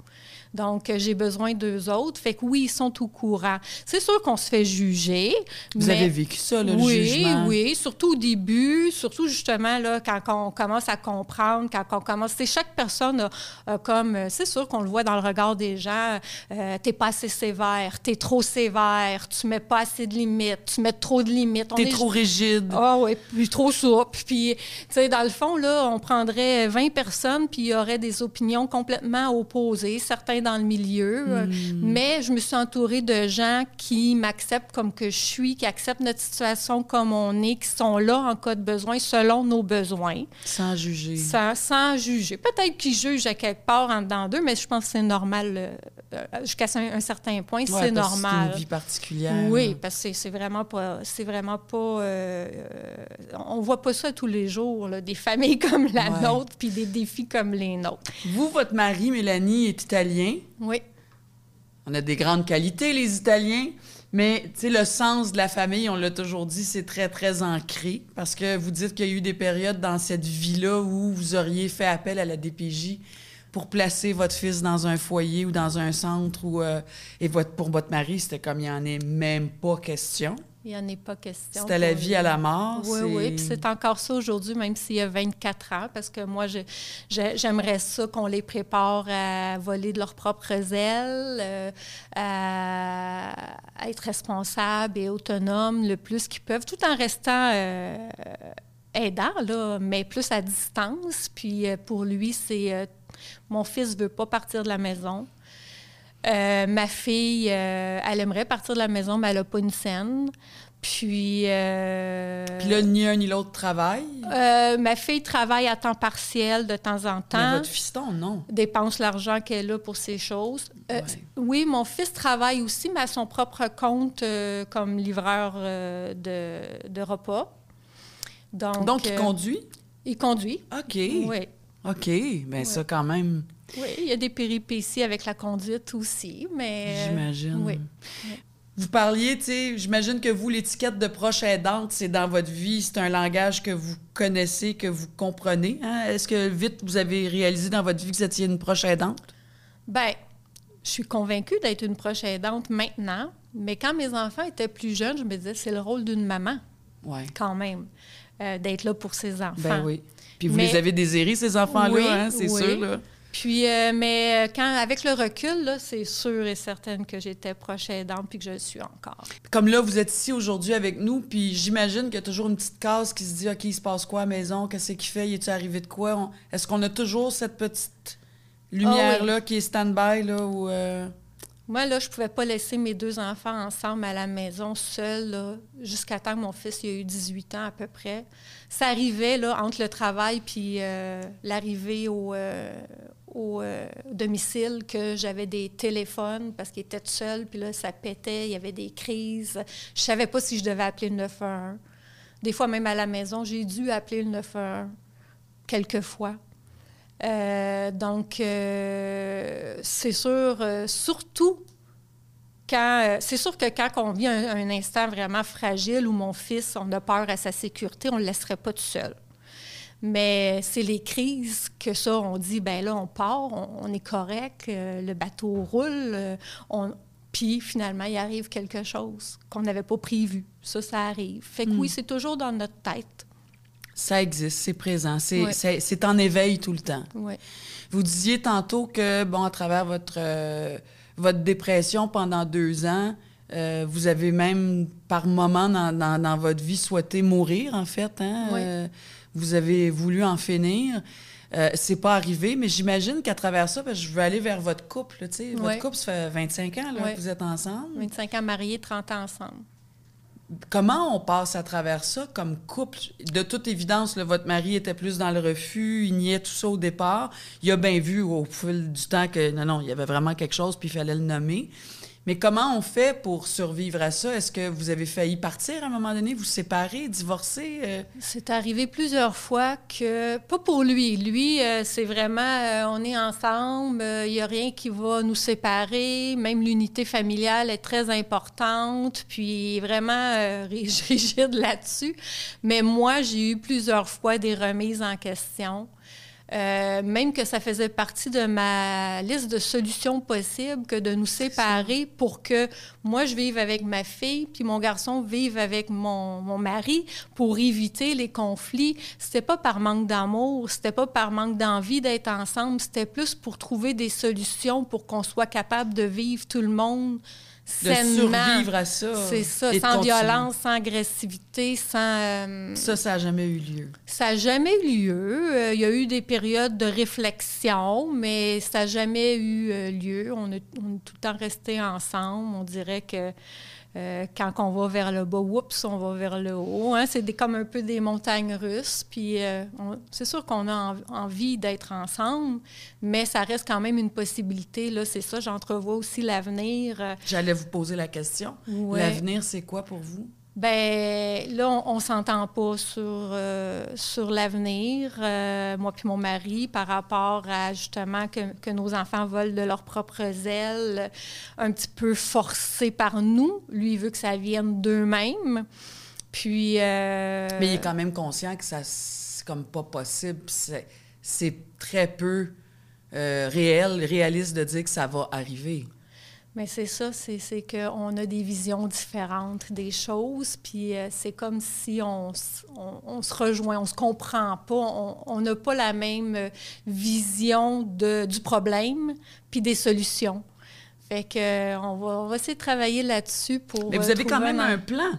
Donc, euh, j'ai besoin d'eux autres. Fait que oui, ils sont au courant. C'est sûr qu'on se fait juger. Vous mais- avez vécu ça, le oui, jugement? oui, surtout au début, surtout justement là, quand on commence à comprendre, quand on commence. c'est chaque personne a, a comme. euh, C'est sûr qu'on le voit dans le regard des gens. euh, t'es pas assez sévère, t'es trop sévère, tu mets pas assez de limites, tu mets trop de limites. T'es est- trop rigide. ah oui, puis trop souple. Puis, tu sais, dans le fond, là, on prendrait 20 personnes, puis il y aurait des opinions complètement opposées, certains dans le milieu. euh, Mais je me suis entourée de gens qui m'acceptent comme que je suis, qui acceptent notre situation comme on est, qui sont là en cas de besoin, selon nos besoins, Sans juger. sans, sans juger. Peut-être qu'ils jugent à quelque part en dedans d'eux, mais je pense que c'est normal. euh, euh, Jusqu'à un, un certain point, Ouais, c'est normal. C'est une vie particulière. Oui, parce que c'est- vraiment pas, c'est vraiment pas, euh, euh, on voit pas ça tous les jours, là, des familles comme la Ouais. nôtre, puis des défis comme les nôtres. Vous, votre mari, Mélanie, est italien. Oui, On a des grandes qualités, les Italiens. Mais, tu sais, le sens de la famille, on l'a toujours dit, c'est très, très ancré. Parce que vous dites qu'il y a eu des périodes dans cette vie-là où vous auriez fait appel à la DPJ pour placer votre fils dans un foyer ou dans un centre. Où, euh, et votre, pour votre mari, c'était comme il n'y en est même pas question. il n'y en est pas question. C'était la vie à la mort. Oui, oui, puis c'est encore ça aujourd'hui, même s'il y a 24 ans, parce que moi, je- je- j'aimerais ça qu'on les prépare à voler de leurs propres ailes, euh, à, à être responsables et autonomes le plus qu'ils peuvent, tout en restant euh, aidants, là, mais plus à distance. Puis euh, pour lui, c'est euh, mon fils veut pas partir de la maison. Euh, ma fille, euh, elle aimerait partir de la maison, mais elle n'a pas une scène. Puis. euh, Puis là, ni un ni l'autre travaille. ma fille travaille à temps partiel de temps en Mais temps, votre fiston, non. dépense l'argent qu'elle a pour ses choses. Ouais. Oui, mon fils travaille aussi, mais à son propre compte comme livreur de, de repas. Donc, Donc, il conduit? il conduit. OK. Oui. OK. Ben ça, quand même, Oui, il y a des péripéties avec la conduite aussi, mais... euh, j'imagine. oui. Vous parliez, tu sais, j'imagine que vous, l'étiquette de proche aidante, c'est dans votre vie, c'est un langage que vous connaissez, que vous comprenez. hein? Est-ce que vite, vous avez réalisé dans votre vie que vous étiez une proche aidante? Ben, je suis convaincue d'être une proche aidante maintenant, mais quand mes enfants étaient plus jeunes, je me disais, c'est le rôle d'une maman, quand même, euh, d'être là pour ses enfants. Ben oui. Puis vous Mais- les avez désirés, ces enfants-là, Oui, hein, c'est oui. sûr, là. Puis, euh, mais euh, quand, avec le recul, c'est sûr et certain que j'étais proche aidante puis que je le suis encore. Comme là, vous êtes ici aujourd'hui avec nous, puis j'imagine qu'il y a toujours une petite case qui se dit OK, il se passe quoi à la maison? Qu'est-ce qu'il fait? Y est-il arrivé de quoi? On- Est-ce qu'on a toujours cette petite lumière-là qui est stand-by, là, ou. euh, Moi, là, je pouvais pas laisser mes deux enfants ensemble à la maison seuls, jusqu'à temps que mon fils il a eu 18 ans à peu près. Ça arrivait, là, entre le travail puis euh, l'arrivée au, euh, au euh, domicile, que j'avais des téléphones parce qu'il était tout seul, puis là, ça pétait, il y avait des crises. Je savais pas si je devais appeler le 911. Des fois, même à la maison, j'ai dû appeler le 911 quelques fois. Euh, donc, euh, c'est sûr, euh, surtout quand. c'est sûr que quand on vit un, un instant vraiment fragile où mon fils, on a peur à sa sécurité, on ne le laisserait pas tout seul. Mais c'est les crises que ça, on dit, ben là, on part, on, on est correct, le bateau roule, on, puis finalement, il arrive quelque chose qu'on n'avait pas prévu. Ça, ça arrive. Fait que oui, c'est toujours dans notre tête. Ça existe, c'est présent, c'est Ouais. c'est- c'est en éveil tout le temps. Ouais. Vous disiez tantôt que, bon, à travers votre, euh, votre dépression pendant deux ans, euh, vous avez même, par moment dans, dans- dans votre vie, souhaité mourir, en fait. Hein? Oui. Euh, vous avez voulu en finir. Euh, c'est pas arrivé, mais j'imagine qu'à travers ça, que je veux aller vers votre couple. là. Votre couple, ça fait 25 ans là, que vous êtes ensemble. 25 ans mariés, 30 ans ensemble. Comment on passe à travers ça comme couple? De toute évidence, votre mari était plus dans le refus, il niait tout ça au départ. Il a bien vu au fil du temps que non, non, il y avait vraiment quelque chose, puis il fallait le nommer. Mais comment on fait pour survivre à ça? Est-ce que vous avez failli partir à un moment donné, vous séparer, divorcer? Euh? C'est arrivé plusieurs fois que, pas pour lui, lui, euh, c'est vraiment, euh, on est ensemble, il n'y a rien qui va nous séparer, même l'unité familiale est très importante, puis vraiment rigide là-dessus. Mais moi, j'ai eu plusieurs fois des remises en question. Euh, même que ça faisait partie de ma liste de solutions possibles que de nous séparer pour que moi, je vive avec ma fille, puis mon garçon vive avec mon, mon mari pour éviter les conflits. C'était pas par manque d'amour, c'était pas par manque d'envie d'être ensemble, c'était plus pour trouver des solutions pour qu'on soit capable de vivre tout le monde de survivre à ça. C'est ça, sans violence, sans agressivité, sans... Euh, ça, ça n'a jamais eu lieu. Ça n'a jamais eu lieu. Euh, il y a eu des périodes de réflexion, mais ça n'a jamais eu euh, lieu. On est, on est, tout le temps restés ensemble. On dirait que euh, quand on va vers le bas, oups, on va vers le haut. Hein. C'est comme un peu des montagnes russes. Puis euh, c'est sûr qu'on a envie d'être ensemble, mais ça reste quand même une possibilité. Là, c'est ça, j'entrevois aussi l'avenir. Euh. J'allais vous poser la question. L'avenir, c'est quoi pour vous? Ben là, on, ne s'entend pas sur, euh, sur l'avenir, euh, moi puis mon mari, par rapport à justement que, nos enfants volent de leurs propres ailes, un petit peu forcés par nous. Lui, il veut que ça vienne d'eux-mêmes. Puis. Euh, Mais il est quand même conscient que ça, c'est comme pas possible. C'est très peu réel, réaliste de dire que ça va arriver. Mais c'est ça, c'est qu'on a des visions différentes des choses, puis euh, c'est comme si on, on, se rejoint, on se comprend pas, on n'a pas la même euh, vision de, du problème, puis des solutions. Fait que euh, on, va, on va essayer de travailler là-dessus pour. Mais vous avez quand même un, plan.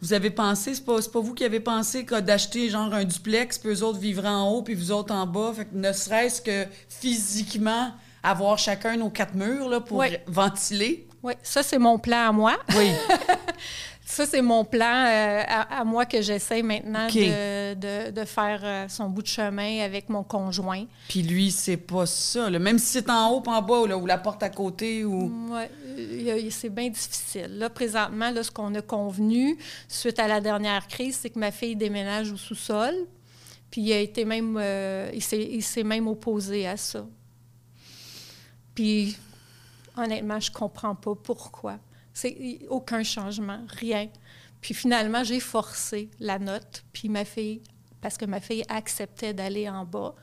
Vous avez pensé, c'est pas, pas vous qui avez pensé d'acheter genre un duplex, puis eux autres vivraient en haut, puis vous autres en bas. Fait que ne serait-ce que physiquement, avoir chacun nos quatre murs là, pour ventiler. Oui, ça, c'est mon plan à moi. Oui. ça, c'est mon plan euh, à, moi que j'essaie maintenant de, de, faire euh, son bout de chemin avec mon conjoint. Puis lui, c'est pas ça. Même si c'est en haut, pas en bas, là, ou la porte à côté. ou... Oui, c'est bien difficile. Là, présentement, là, ce qu'on a convenu suite à la dernière crise, c'est que ma fille déménage au sous-sol. Puis il a été même, euh, il s'est même opposé à ça. Puis, honnêtement, je comprends pas pourquoi. C'est aucun changement, rien. Puis finalement, j'ai forcé la note, puis ma fille, parce que ma fille acceptait d'aller en bas.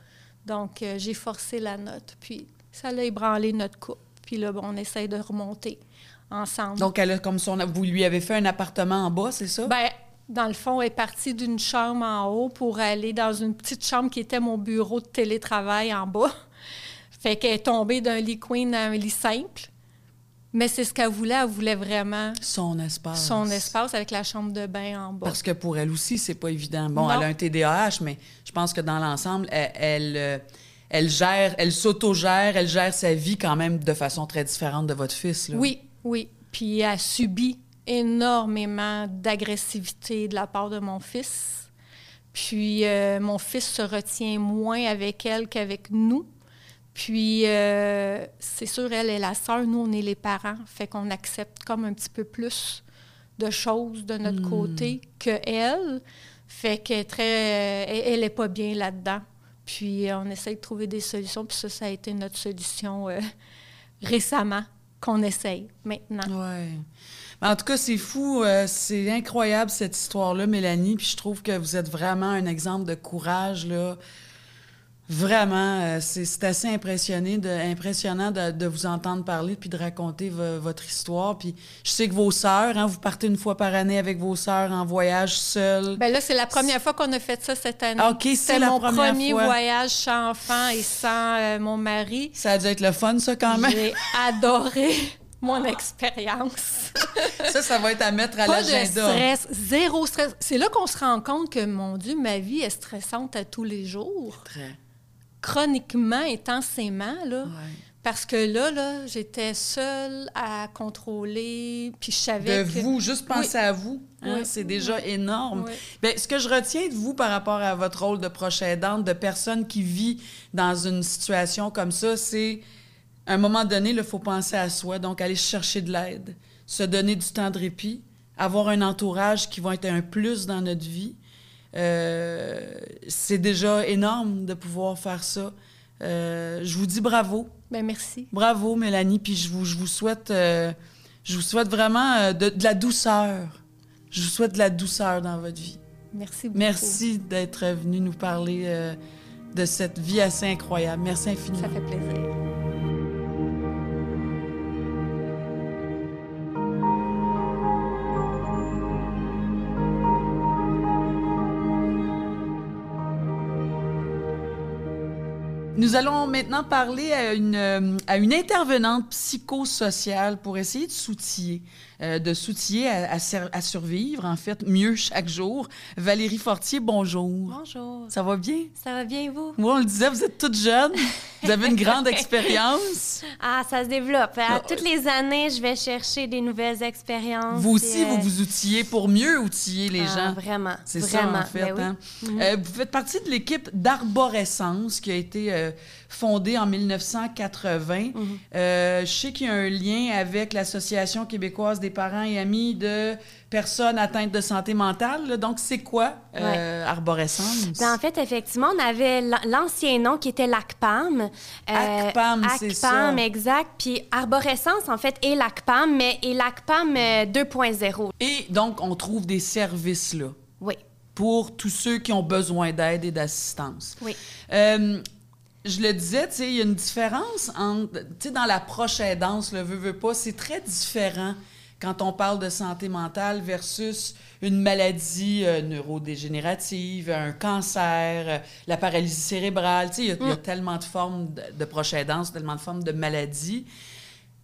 Donc, euh, j'ai forcé la note, puis ça l'a ébranlé notre couple. Puis là, on essaie de remonter ensemble. Donc, elle a comme son, vous lui avez fait un appartement en bas, c'est ça? Bien, dans le fond, elle est partie d'une chambre en haut pour aller dans une petite chambre qui était mon bureau de télétravail en bas. Fait qu'elle est tombée d'un lit queen à un lit simple. Mais c'est ce qu'elle voulait. Elle voulait vraiment... Son espace. Son espace avec la chambre de bain en bas. Parce que pour elle aussi, c'est pas évident. Bon, elle a un TDAH, mais je pense que dans l'ensemble, elle, euh, elle, gère, elle s'autogère, elle gère sa vie quand même de façon très différente de votre fils. Oui, oui. Puis elle a subi énormément d'agressivité de la part de mon fils. Puis euh, mon fils se retient moins avec elle qu'avec nous. Puis, euh, c'est sûr, elle est la sœur, nous, on est les parents. Fait qu'on accepte comme un petit peu plus de choses de notre hmm. côté que elle. Fait qu'elle très, elle, est pas bien là-dedans. Puis, on essaie de trouver des solutions. Puis ça, ça a été notre solution euh, récemment qu'on essaye maintenant. Oui. En tout cas, c'est fou, euh, c'est incroyable cette histoire-là, Mélanie. Puis je trouve que vous êtes vraiment un exemple de courage là, Vraiment, euh, c'est assez impressionné de, impressionnant de, vous entendre parler puis de raconter votre histoire. Puis je sais que vos sœurs, hein, vous partez une fois par année avec vos sœurs en voyage seul. Ben là, c'est la première fois qu'on a fait ça cette année. OK, c'est mon premier voyage sans enfant et sans euh, mon mari. Ça a dû être le fun, ça, quand même. J'ai adoré mon expérience. ça, ça va être à mettre à l'agenda. De stress, zéro stress. C'est là qu'on se rend compte que, mon Dieu, ma vie est stressante à tous les jours. Très chroniquement, intensément, là. Parce que là, là, j'étais seule à contrôler, puis je savais de vous, juste penser à vous, hein, c'est déjà énorme. Bien, ce que je retiens de vous par rapport à votre rôle de proche aidante, de personne qui vit dans une situation comme ça, c'est à un moment donné, il faut penser à soi, donc aller chercher de l'aide, se donner du temps de répit, avoir un entourage qui va être un plus dans notre vie. Euh, c'est déjà énorme de pouvoir faire ça. Euh, je vous dis bravo. Ben merci. Bravo, Mélanie. Puis je vous, je vous souhaite, euh, je vous souhaite vraiment de, de la douceur. Je vous souhaite de la douceur dans votre vie. Merci beaucoup. Merci d'être venu nous parler de cette vie assez incroyable. Merci infiniment. Ça fait plaisir. Nous allons maintenant parler à une, euh, à une intervenante psychosociale pour essayer de s'outiller, euh, de s'outiller à, à à survivre, en fait, mieux chaque jour. Valérie Fortier, bonjour. Bonjour. Ça va bien? Ça va bien, vous? Moi, on le disait, vous êtes toute jeune, vous avez une grande expérience? Ah, ça se développe. À Ah, toutes les années, je vais chercher des nouvelles expériences. Vous aussi, et, euh, vous vous outillez pour mieux outiller les ah, gens. Vraiment. C'est ça, en fait. Ben oui. hein. Mhm. Euh, vous faites partie de l'équipe d'Arborescence qui a été euh, fondée en 1980. Mhm. Euh, je sais qu'il y a un lien avec l'Association québécoise des parents et amis de personnes atteintes de santé mentale. là. Donc, c'est quoi euh, Arborescence? Ben, en fait, effectivement, on avait l'an- l'ancien nom qui était l'ACPAM. Euh, ACPAM, c'est ACPAM, ça. exact. Puis Arborescence, en fait, est l'ACPAM, mais est l'ACPAM euh, 2.0. Et donc, on trouve des services là Oui, pour tous ceux qui ont besoin d'aide et d'assistance. oui. Euh, je le disais, tu sais, il y a une différence entre, tu sais, dans l'approche aidance, le veut, veut pas, c'est très différent quand on parle de santé mentale versus une maladie euh, neurodégénérative, un cancer, euh, la paralysie cérébrale. Tu sais, il y a- y, a tellement de formes de, de proche aidance, tellement de formes de maladies.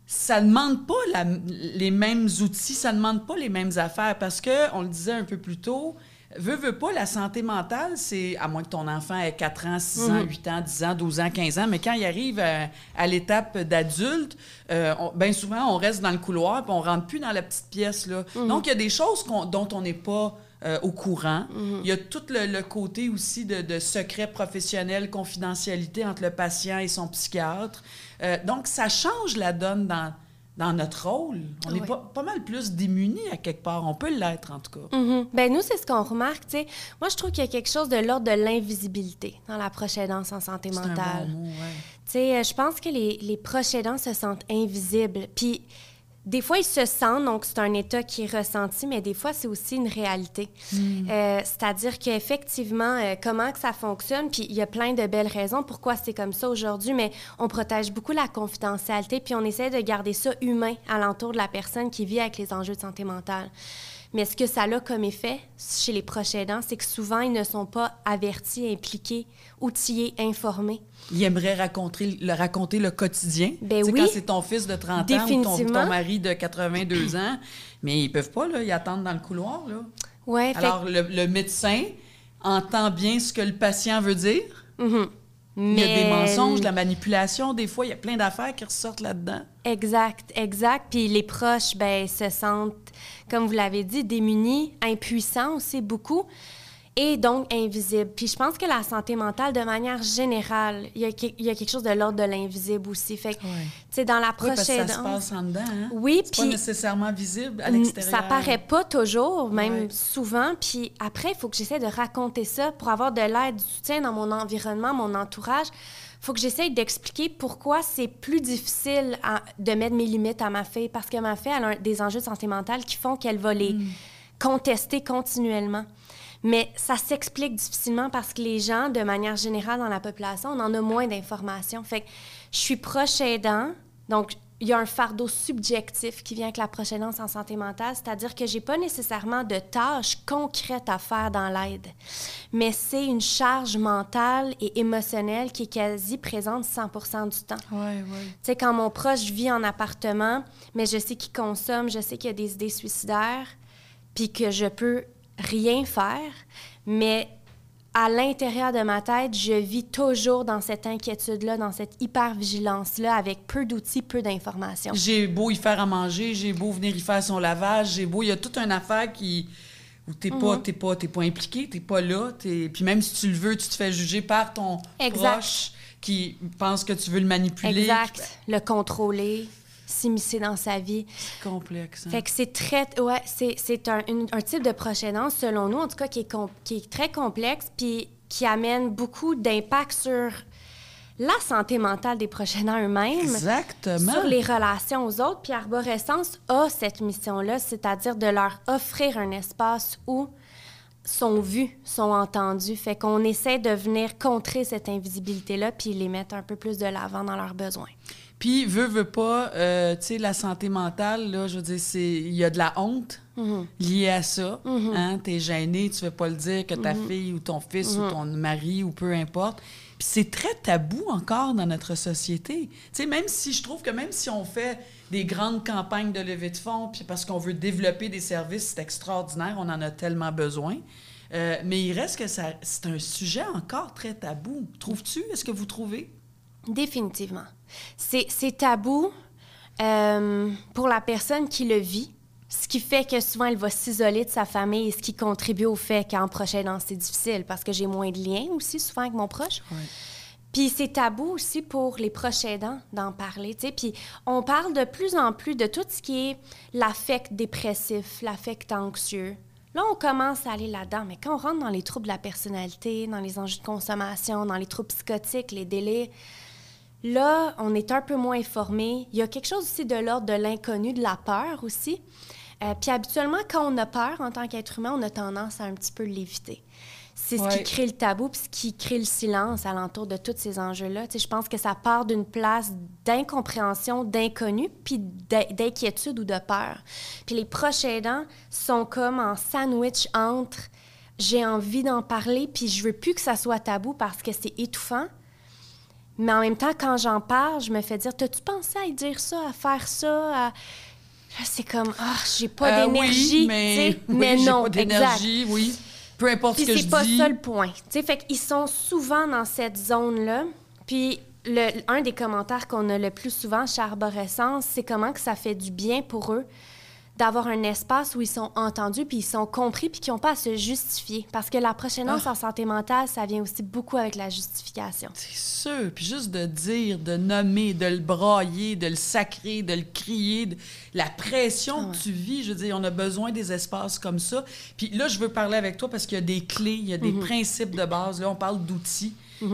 Ça ne demande pas la- les mêmes outils, ça ne demande pas les mêmes affaires parce que, on le disait un peu plus tôt, Veux, veux pas, la santé mentale, c'est, à moins que ton enfant ait 4 ans, 6 ans, 8 ans, 10 ans, 12 ans, 15 ans, mais quand il arrive à, à l'étape d'adulte, euh, bien souvent, on reste dans le couloir puis on rentre plus dans la petite pièce. Là. Donc, il y a des choses dont on n'est pas euh, au courant. Il y a tout le, le côté aussi de, de secret professionnel, confidentialité entre le patient et son psychiatre. Euh, donc, ça change la donne dans, dans notre rôle. On est pas, pas mal plus démunis à quelque part. On peut l'être, en tout cas. Mhm. Ben nous, c'est ce qu'on remarque. tu sais. Moi, je trouve qu'il y a quelque chose de l'ordre de l'invisibilité dans la proche aidance en santé un mentale. bon mot, ouais. Euh, je pense que les, les proches aidants se sentent invisibles. Puis, des fois, ils se sentent, donc c'est un état qui est ressenti, mais des fois, c'est aussi une réalité. Euh, C'est-à-dire qu'effectivement, euh, comment que ça fonctionne, puis il y a plein de belles raisons pourquoi c'est comme ça aujourd'hui, mais on protège beaucoup la confidentialité, puis on essaie de garder ça humain alentour de la personne qui vit avec les enjeux de santé mentale. Mais ce que ça a comme effet chez les proches aidants, c'est que souvent, ils ne sont pas avertis, impliqués, outillés, informés. Il aimerait raconter le, raconter le quotidien. Ben oui. Quand c'est ton fils de 30 ans ou ton, ton mari de 82 ans, mais ils peuvent pas, là, ils attendent dans le couloir. Là. Ouais, fait- Alors, le, le médecin entend bien ce que le patient veut dire. Mhm. Il y a des Mais- mensonges, de la manipulation, des fois, il y a plein d'affaires qui ressortent là-dedans. Exact, exact. Puis les proches, ben, se sentent, comme vous l'avez dit, démunis, impuissants aussi beaucoup, et donc invisibles. Puis je pense que la santé mentale, de manière générale, il y a, que- il y a quelque chose de l'ordre de l'invisible aussi. Fait que, tu sais, dans la Oui, parce que prochaine... ça se passe en dedans. Hein? Oui, C'est pas puis- nécessairement visible à Mm, l'extérieur. Ça paraît pas toujours, même souvent. Puis après, il faut que j'essaie de raconter ça pour avoir de l'aide, du soutien dans mon environnement, mon entourage. Il faut que j'essaie d'expliquer pourquoi c'est plus difficile à- de mettre mes limites à ma fille. Parce que ma fille elle a un- des enjeux de santé mentale qui font qu'elle va les contester continuellement. Mais ça s'explique difficilement parce que les gens, de manière générale dans la population, on en a moins d'informations. Fait que je suis proche aidant, donc il y a un fardeau subjectif qui vient avec la proche aidance en santé mentale, c'est-à-dire que j'ai pas nécessairement de tâches concrètes à faire dans l'aide, mais c'est une charge mentale et émotionnelle qui est quasi présente 100% du temps. Oui, oui. Tu sais, quand mon proche vit en appartement, mais je sais qu'il consomme, je sais qu'il y a des idées suicidaires, puis que je peux rien faire, mais à l'intérieur de ma tête, je vis toujours dans cette inquiétude-là, dans cette hyper-vigilance-là, avec peu d'outils, peu d'informations. J'ai beau y faire à manger, j'ai beau venir y faire son lavage, j'ai beau... Il y a toute une affaire qui... où t'es pas, Mhm. t'es pas, t'es pas impliqué, t'es pas là. t'es- Puis même si tu le veux, tu te fais juger par ton Exact. proche qui pense que tu veux le manipuler. Exact. Le contrôler, s'immiscer dans sa vie. C'est complexe. hein. Fait que c'est très... Ouais, c'est, c'est un, un type de proche aidance, selon nous, en tout cas, qui est, qui est très complexe puis qui amène beaucoup d'impact sur la santé mentale des proches aidants eux-mêmes. Exactement. sur les relations aux autres. Puis Arborescence a cette mission-là, c'est-à-dire de leur offrir un espace où sont vus, sont entendus. Fait qu'on essaie de venir contrer cette invisibilité-là puis les mettre un peu plus de l'avant dans leurs besoins. Puis, veut, veut pas, euh, tu sais, la santé mentale, là, je veux dire, c'est... Il y a de la honte Mhm. liée à ça. Mhm. Hein? T'es gêné, tu veux pas le dire que ta fille ou ton fils ou ton mari ou peu importe. Puis c'est très tabou encore dans notre société. Tu sais, même si je trouve que même si on fait des grandes campagnes de levée de fonds, puis parce qu'on veut développer des services, c'est extraordinaire, on en a tellement besoin. Euh, mais il reste que ça, c'est un sujet encore très tabou. Trouves-tu? Est-ce que vous trouvez? Définitivement. C'est tabou euh, pour la personne qui le vit, ce qui fait que souvent elle va s'isoler de sa famille et ce qui contribue au fait qu'en proche aidant, c'est difficile parce que j'ai moins de liens aussi souvent avec mon proche. Ouais. Puis c'est tabou aussi pour les proches aidants d'en parler, tu sais. Puis on parle de plus en plus de tout ce qui est l'affect dépressif, l'affect anxieux. Là, on commence à aller là-dedans, mais quand on rentre dans les troubles de la personnalité, dans les enjeux de consommation, dans les troubles psychotiques, les délires, là, on est un peu moins informé. Il y a quelque chose aussi de l'ordre de l'inconnu, de la peur aussi. Euh, puis habituellement, quand on a peur en tant qu'être humain, on a tendance à un petit peu l'éviter. C'est ce Ouais. qui crée le tabou, puis ce qui crée le silence alentour de tous ces enjeux-là. Tu sais, je pense que ça part d'une place d'incompréhension, d'inconnu, puis d'in- d'inquiétude ou de peur. Puis les proches aidants sont comme en sandwich entre j'ai envie d'en parler, puis je veux plus que ça soit tabou parce que c'est étouffant. Mais en même temps, quand j'en parle, je me fais dire T'as-tu pensé à dire ça, à faire ça à... C'est comme Ah, j'ai pas Euh, d'énergie. Oui, mais, oui, mais j'ai non, pas d'énergie, oui. Peu importe Puis ce que je c'est pas dis. ça le point. Tu sais, fait qu'ils sont souvent dans cette zone-là. Puis le, un des commentaires qu'on a le plus souvent chez Arborescence, c'est comment que ça fait du bien pour eux d'avoir un espace où ils sont entendus, puis ils sont compris, puis qu'ils n'ont pas à se justifier. Parce que la prochainance Ah. en santé mentale, ça vient aussi beaucoup avec la justification. C'est sûr. Puis juste de dire, de nommer, de le brailler, de le sacrer, de le crier, de- la pression que tu vis, je veux dire, on a besoin des espaces comme ça. Puis là, je veux parler avec toi parce qu'il y a des clés, il y a des principes de base. Là, on parle d'outils.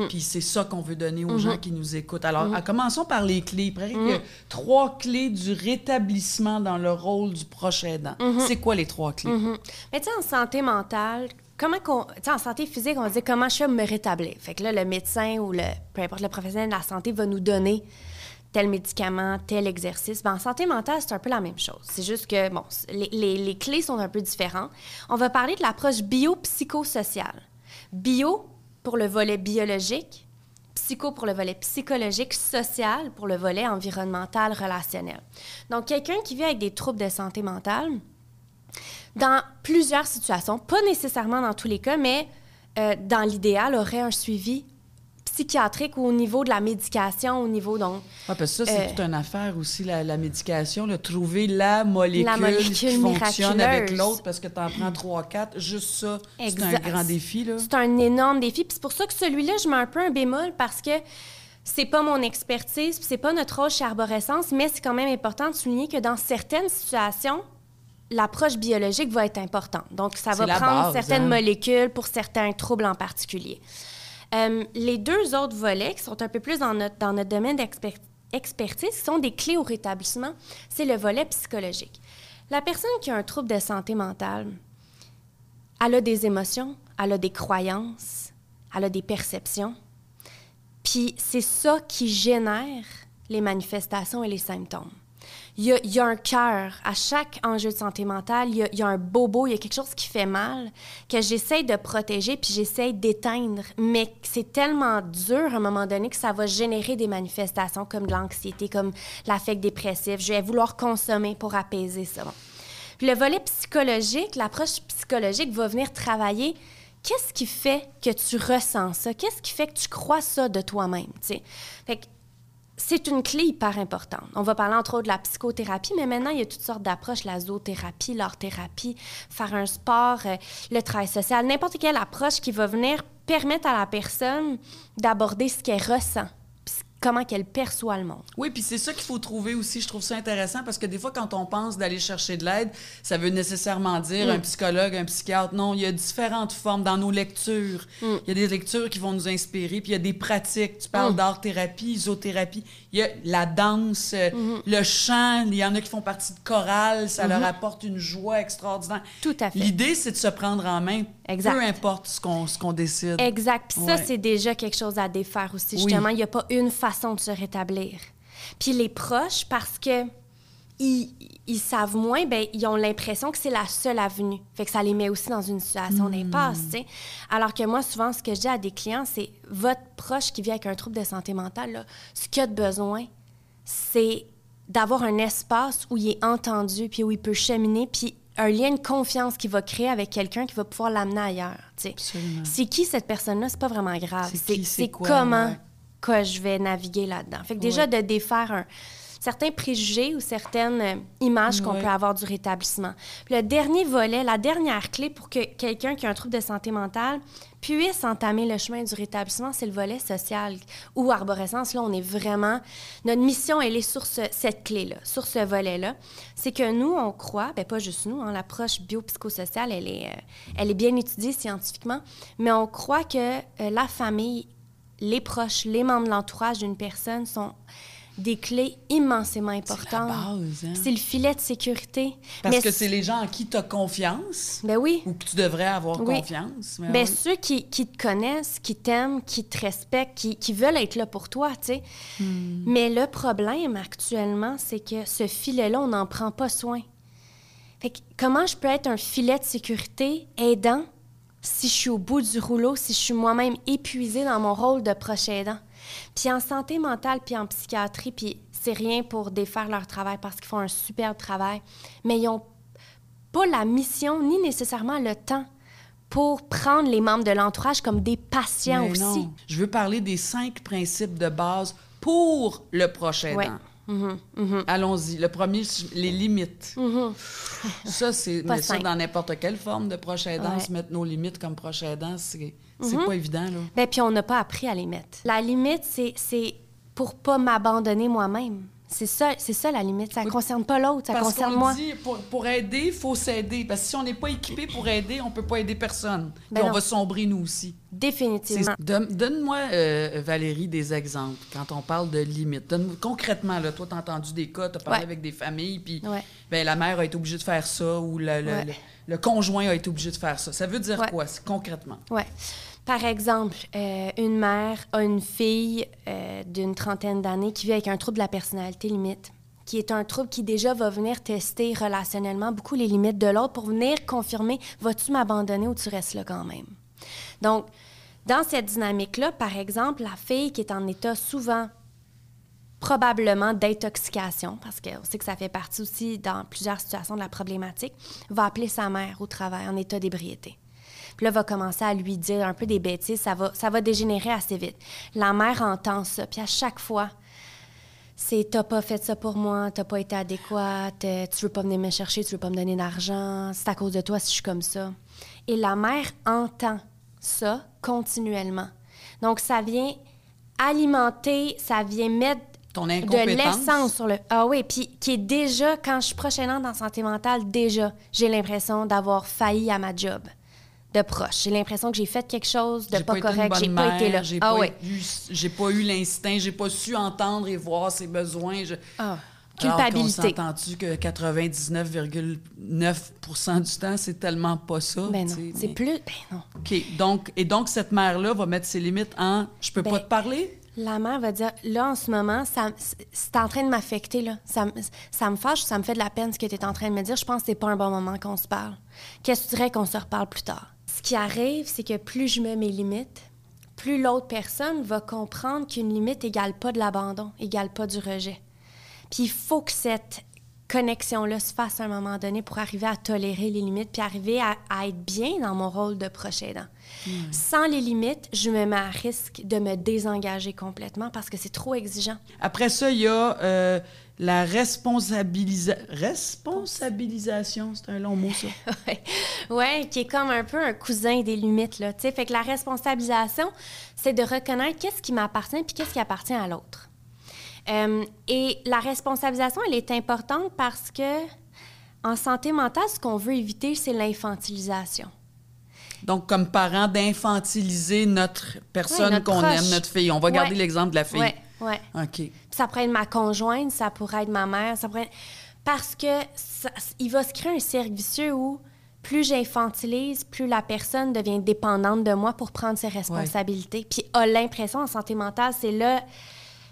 Puis c'est ça qu'on veut donner aux gens qui nous écoutent. Alors, à- commençons par les clés. Il y a trois clés du rétablissement dans le rôle du proche aidant. C'est quoi les trois clés? Mhm. Mais tu sais, en santé mentale, comment qu'on. Tu sais, en santé physique, on va dire comment je vais me rétablir. Fait que là, le médecin ou le, peu importe le professionnel de la santé va nous donner tel médicament, tel exercice. Ben, en santé mentale, c'est un peu la même chose. C'est juste que, bon, les, les- les clés sont un peu différentes. On va parler de l'approche biopsychosociale. Bio pour le volet biologique, psycho pour le volet psychologique, social pour le volet environnemental, relationnel. Donc, quelqu'un qui vit avec des troubles de santé mentale, dans plusieurs situations, pas nécessairement dans tous les cas, mais euh, dans l'idéal, aurait un suivi psychiatrique ou au niveau de la médication, au niveau donc Ouais, parce que ça, c'est Euh, toute une affaire aussi, la, la médication, là, trouver la molécule, La molécule qui fonctionne avec l'autre, parce que tu en prends trois, quatre. Juste ça, c'est un grand défi. C'est un énorme défi. Puis c'est pour ça que celui-là, je mets un peu un bémol parce que c'est pas mon expertise, puis c'est pas notre rôle chez Arborescence, mais c'est quand même important de souligner que dans certaines situations, l'approche biologique va être importante. Donc, ça va prendre base, certaines hein. molécules pour certains troubles en particulier. Euh, les deux autres volets, qui sont un peu plus dans notre, dans notre domaine d'expertise, sont des clés au rétablissement, c'est le volet psychologique. La personne qui a un trouble de santé mentale, elle a des émotions, elle a des croyances, elle a des perceptions. Puis c'est ça qui génère les manifestations et les symptômes. Il y a, un cœur. À chaque enjeu de santé mentale, il y, a, un bobo, il y a quelque chose qui fait mal que j'essaie de protéger puis j'essaie d'éteindre. Mais c'est tellement dur à un moment donné que ça va générer des manifestations comme de l'anxiété, comme l'affect dépressif. Je vais vouloir consommer pour apaiser ça. Puis le volet psychologique, l'approche psychologique va venir travailler qu'est-ce qui fait que tu ressens ça? Qu'est-ce qui fait que tu crois ça de toi-même? Fait que c'est une clé hyper importante. On va parler entre autres de la psychothérapie, mais maintenant, il y a toutes sortes d'approches, la zoothérapie, l'art-thérapie, faire un sport, euh, le travail social, n'importe quelle approche qui va venir permettre à la personne d'aborder ce qu'elle ressent, comment qu'elle perçoit le monde. Oui, puis c'est ça qu'il faut trouver aussi. Je trouve ça intéressant parce que des fois, quand on pense d'aller chercher de l'aide, ça veut nécessairement dire un psychologue, un psychiatre. Non, il y a différentes formes dans nos lectures. Il y a des lectures qui vont nous inspirer, puis il y a des pratiques. Tu parles d'art-thérapie, isothérapie. Il y a la danse, euh, le chant. Il y en a qui font partie de chorale. Ça leur apporte une joie extraordinaire. Tout à fait. L'idée, c'est de se prendre en main, Exact. peu importe ce qu'on qu'on décide. Exact. Puis ça, Ouais. c'est déjà quelque chose à défaire aussi. Justement, il n'y a pas une façon de se rétablir. Puis les proches, parce que ils, ils savent moins, ben ils ont l'impression que c'est la seule avenue. Fait que ça les met aussi dans une situation d'impasse, tu sais. Alors que moi, souvent, ce que je dis à des clients, c'est votre proche qui vit avec un trouble de santé mentale, là, ce qu'il a de besoin, c'est d'avoir un espace où il est entendu, puis où il peut cheminer, puis un lien de confiance qu'il va créer avec quelqu'un qui va pouvoir l'amener ailleurs. C'est qui cette personne-là? C'est pas vraiment grave. C'est comment. Que je vais naviguer là-dedans. Fait que déjà, de défaire un, certains préjugés ou certaines euh, images qu'on peut avoir du rétablissement. Puis le dernier volet, la dernière clé pour que quelqu'un qui a un trouble de santé mentale puisse entamer le chemin du rétablissement, c'est le volet social. Ou arborescence, là, on est vraiment... Notre mission, elle est sur ce- cette clé-là, sur ce volet-là. C'est que nous, on croit, ben pas juste nous, hein, l'approche biopsychosociale, elle est, euh, elle est bien étudiée scientifiquement, mais on croit que euh, la famille, les proches, les membres de l'entourage d'une personne sont des clés immensément importantes. base, hein? C'est le filet de sécurité. Parce Mais que c'est les gens en qui tu as confiance Ben oui. ou que tu devrais avoir Oui. confiance. Mais Ben, oui. ceux qui, qui te connaissent, qui t'aiment, qui te respectent, qui, qui veulent être là pour toi, tu sais. Hmm. Mais le problème actuellement, c'est que ce filet-là, on n'en prend pas soin. Fait que comment je peux être un filet de sécurité aidant si je suis au bout du rouleau, si je suis moi-même épuisée dans mon rôle de proche aidant? Puis en santé mentale, puis en psychiatrie, puis c'est rien pour défaire leur travail parce qu'ils font un super travail, mais ils ont pas la mission ni nécessairement le temps pour prendre les membres de l'entourage comme des patients Mais aussi. non. Je veux parler des cinq principes de base pour le prochain Ouais. Mhm, mhm. Allons-y. Le premier, les limites. Mhm. Ça, c'est mais ça dans n'importe quelle forme de proche aidant, Ouais. se mettre nos limites comme proche aidant, c'est c'est pas évident. Là. Ben, puis on n'a pas appris à les mettre. La limite, c'est, c'est pour pas m'abandonner moi-même. C'est ça, c'est ça la limite. Ça ne Oui. concerne pas l'autre, ça Parce concerne moi. dit, pour, pour aider, il faut s'aider. Parce que si on n'est pas équipé pour aider, on peut pas aider personne. Puis Ben on non. va sombrer nous aussi. Définitivement. Donne-moi, euh, Valérie, des exemples quand on parle de limites. Donne concrètement, là, toi, tu as entendu des cas, tu as parlé Ouais. avec des familles, puis Ouais. ben, la mère a été obligée de faire ça ou le, le- Ouais. le- le conjoint a été obligé de faire ça. Ça veut dire quoi, concrètement? Ouais. Par exemple, euh, une mère a une fille euh, d'une trentaine d'années qui vit avec un trouble de la personnalité limite, qui est un trouble qui déjà va venir tester relationnellement beaucoup les limites de l'autre pour venir confirmer vas-tu m'abandonner ou tu restes là quand même? Donc, dans cette dynamique-là, par exemple, la fille qui est en état souvent probablement d'intoxication, parce qu'on sait que ça fait partie aussi dans plusieurs situations de la problématique, va appeler sa mère au travail en état d'ébriété. Puis là, va commencer à lui dire un peu des bêtises, ça va, ça va dégénérer assez vite. La mère entend ça, puis à chaque fois, c'est t'as pas fait ça pour moi, t'as pas été adéquate, tu veux pas venir me chercher, tu veux pas me donner d'argent, c'est à cause de toi si je suis comme ça. Et la mère entend ça continuellement. Donc, ça vient alimenter, ça vient mettre Ton de l'essence sur le. Ah oui, puis qui est déjà, quand je suis prochainement dans santé mentale, déjà, j'ai l'impression d'avoir failli à ma job de proche. J'ai l'impression que j'ai fait quelque chose de pas, correct, j'ai pas été là. J'ai ah pas, oui. eu, j'ai pas eu l'instinct, j'ai pas su entendre et voir ses besoins. Je... Ah, Alors qu'on culpabilité. s'entend-tu que 99,9 du temps, c'est tellement pas ça. Ben tu non, c'est mais- plus. Ben non. OK. Donc, et donc, cette mère-là va mettre ses limites en je peux Ben, pas te parler? La mère va dire là, en ce moment, ça, c'est en train de m'affecter. là. Ça, me- ça me fâche, ça me fait de la peine ce que tu es en train de me dire. Je pense que c'est pas un bon moment qu'on se parle. Qu'est-ce que tu dirais qu'on se reparle plus tard? Ce qui arrive, c'est que plus je mets mes limites, plus l'autre personne va comprendre qu'une limite égale pas de l'abandon, égale pas du rejet. Puis il faut que cette connexion-là se fasse à un moment donné pour arriver à tolérer les limites, puis arriver à, à être bien dans mon rôle de proche aidant. Sans les limites, je me mets à risque de me désengager complètement parce que c'est trop exigeant. Après ça, il y a euh, la responsabilisa- responsabilisation, c'est un long mot, ça. Ouais, qui est comme un peu un cousin des limites, là. tu sais. Fait que la responsabilisation, c'est de reconnaître qu'est-ce qui m'appartient puis qu'est-ce qui appartient à l'autre. Euh, et la responsabilisation, elle est importante parce que en santé mentale, ce qu'on veut éviter, c'est l'infantilisation. Donc, comme parent, d'infantiliser notre personne qu'on aime, notre fille. On va garder Ouais. l'exemple de la fille. Ouais, ouais. OK. Puis ça pourrait être ma conjointe, ça pourrait être ma mère, ça pourrait être- Parce que ça- il va se créer un cercle vicieux où plus j'infantilise, plus la personne devient dépendante de moi pour prendre ses responsabilités. Puis a l'impression en santé mentale, c'est là,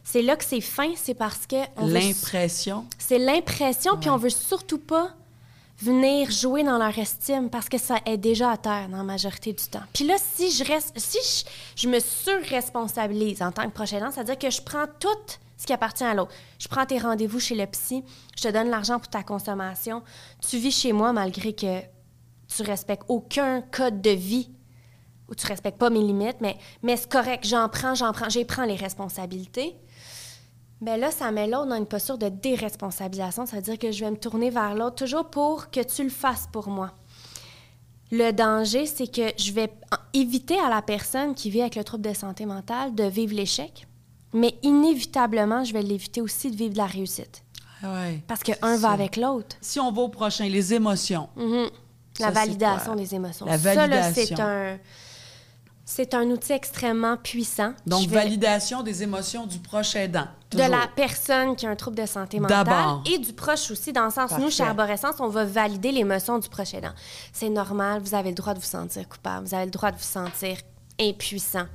c'est là que c'est fin, c'est parce que veut- L'impression. c'est l'impression, puis on veut surtout pas venir jouer dans leur estime parce que ça est déjà à terre dans la majorité du temps. Puis là, si je reste, si je, je me surresponsabilise en tant que proche c'est-à-dire que je prends tout ce qui appartient à l'autre. Je prends tes rendez-vous chez le psy, je te donne l'argent pour ta consommation, tu vis chez moi malgré que tu respectes aucun code de vie ou tu respectes pas mes limites, mais, mais c'est correct, j'en prends, j'en prends, j'y prends les responsabilités. Bien là, ça met l'autre dans une posture de déresponsabilisation. Ça veut dire que je vais me tourner vers l'autre toujours pour que tu le fasses pour moi. Le danger, c'est que je vais éviter à la personne qui vit avec le trouble de santé mentale de vivre l'échec, mais inévitablement, je vais l'éviter aussi de vivre de la réussite. Ah Ouais. Parce que un va ça. avec l'autre. Si on va au prochain, les émotions. Mhm. Ça, La validation des émotions. La Ça, là, validation. c'est un, c'est un outil extrêmement puissant. Donc, vais- validation des émotions du proche aidant. de la personne qui a un trouble de santé mentale D'abord. et du proche aussi, dans le sens nous, chez. Arborescence, on va valider l'émotion du proche aidant. C'est normal, vous avez le droit de vous sentir coupable, vous avez le droit de vous sentir impuissant.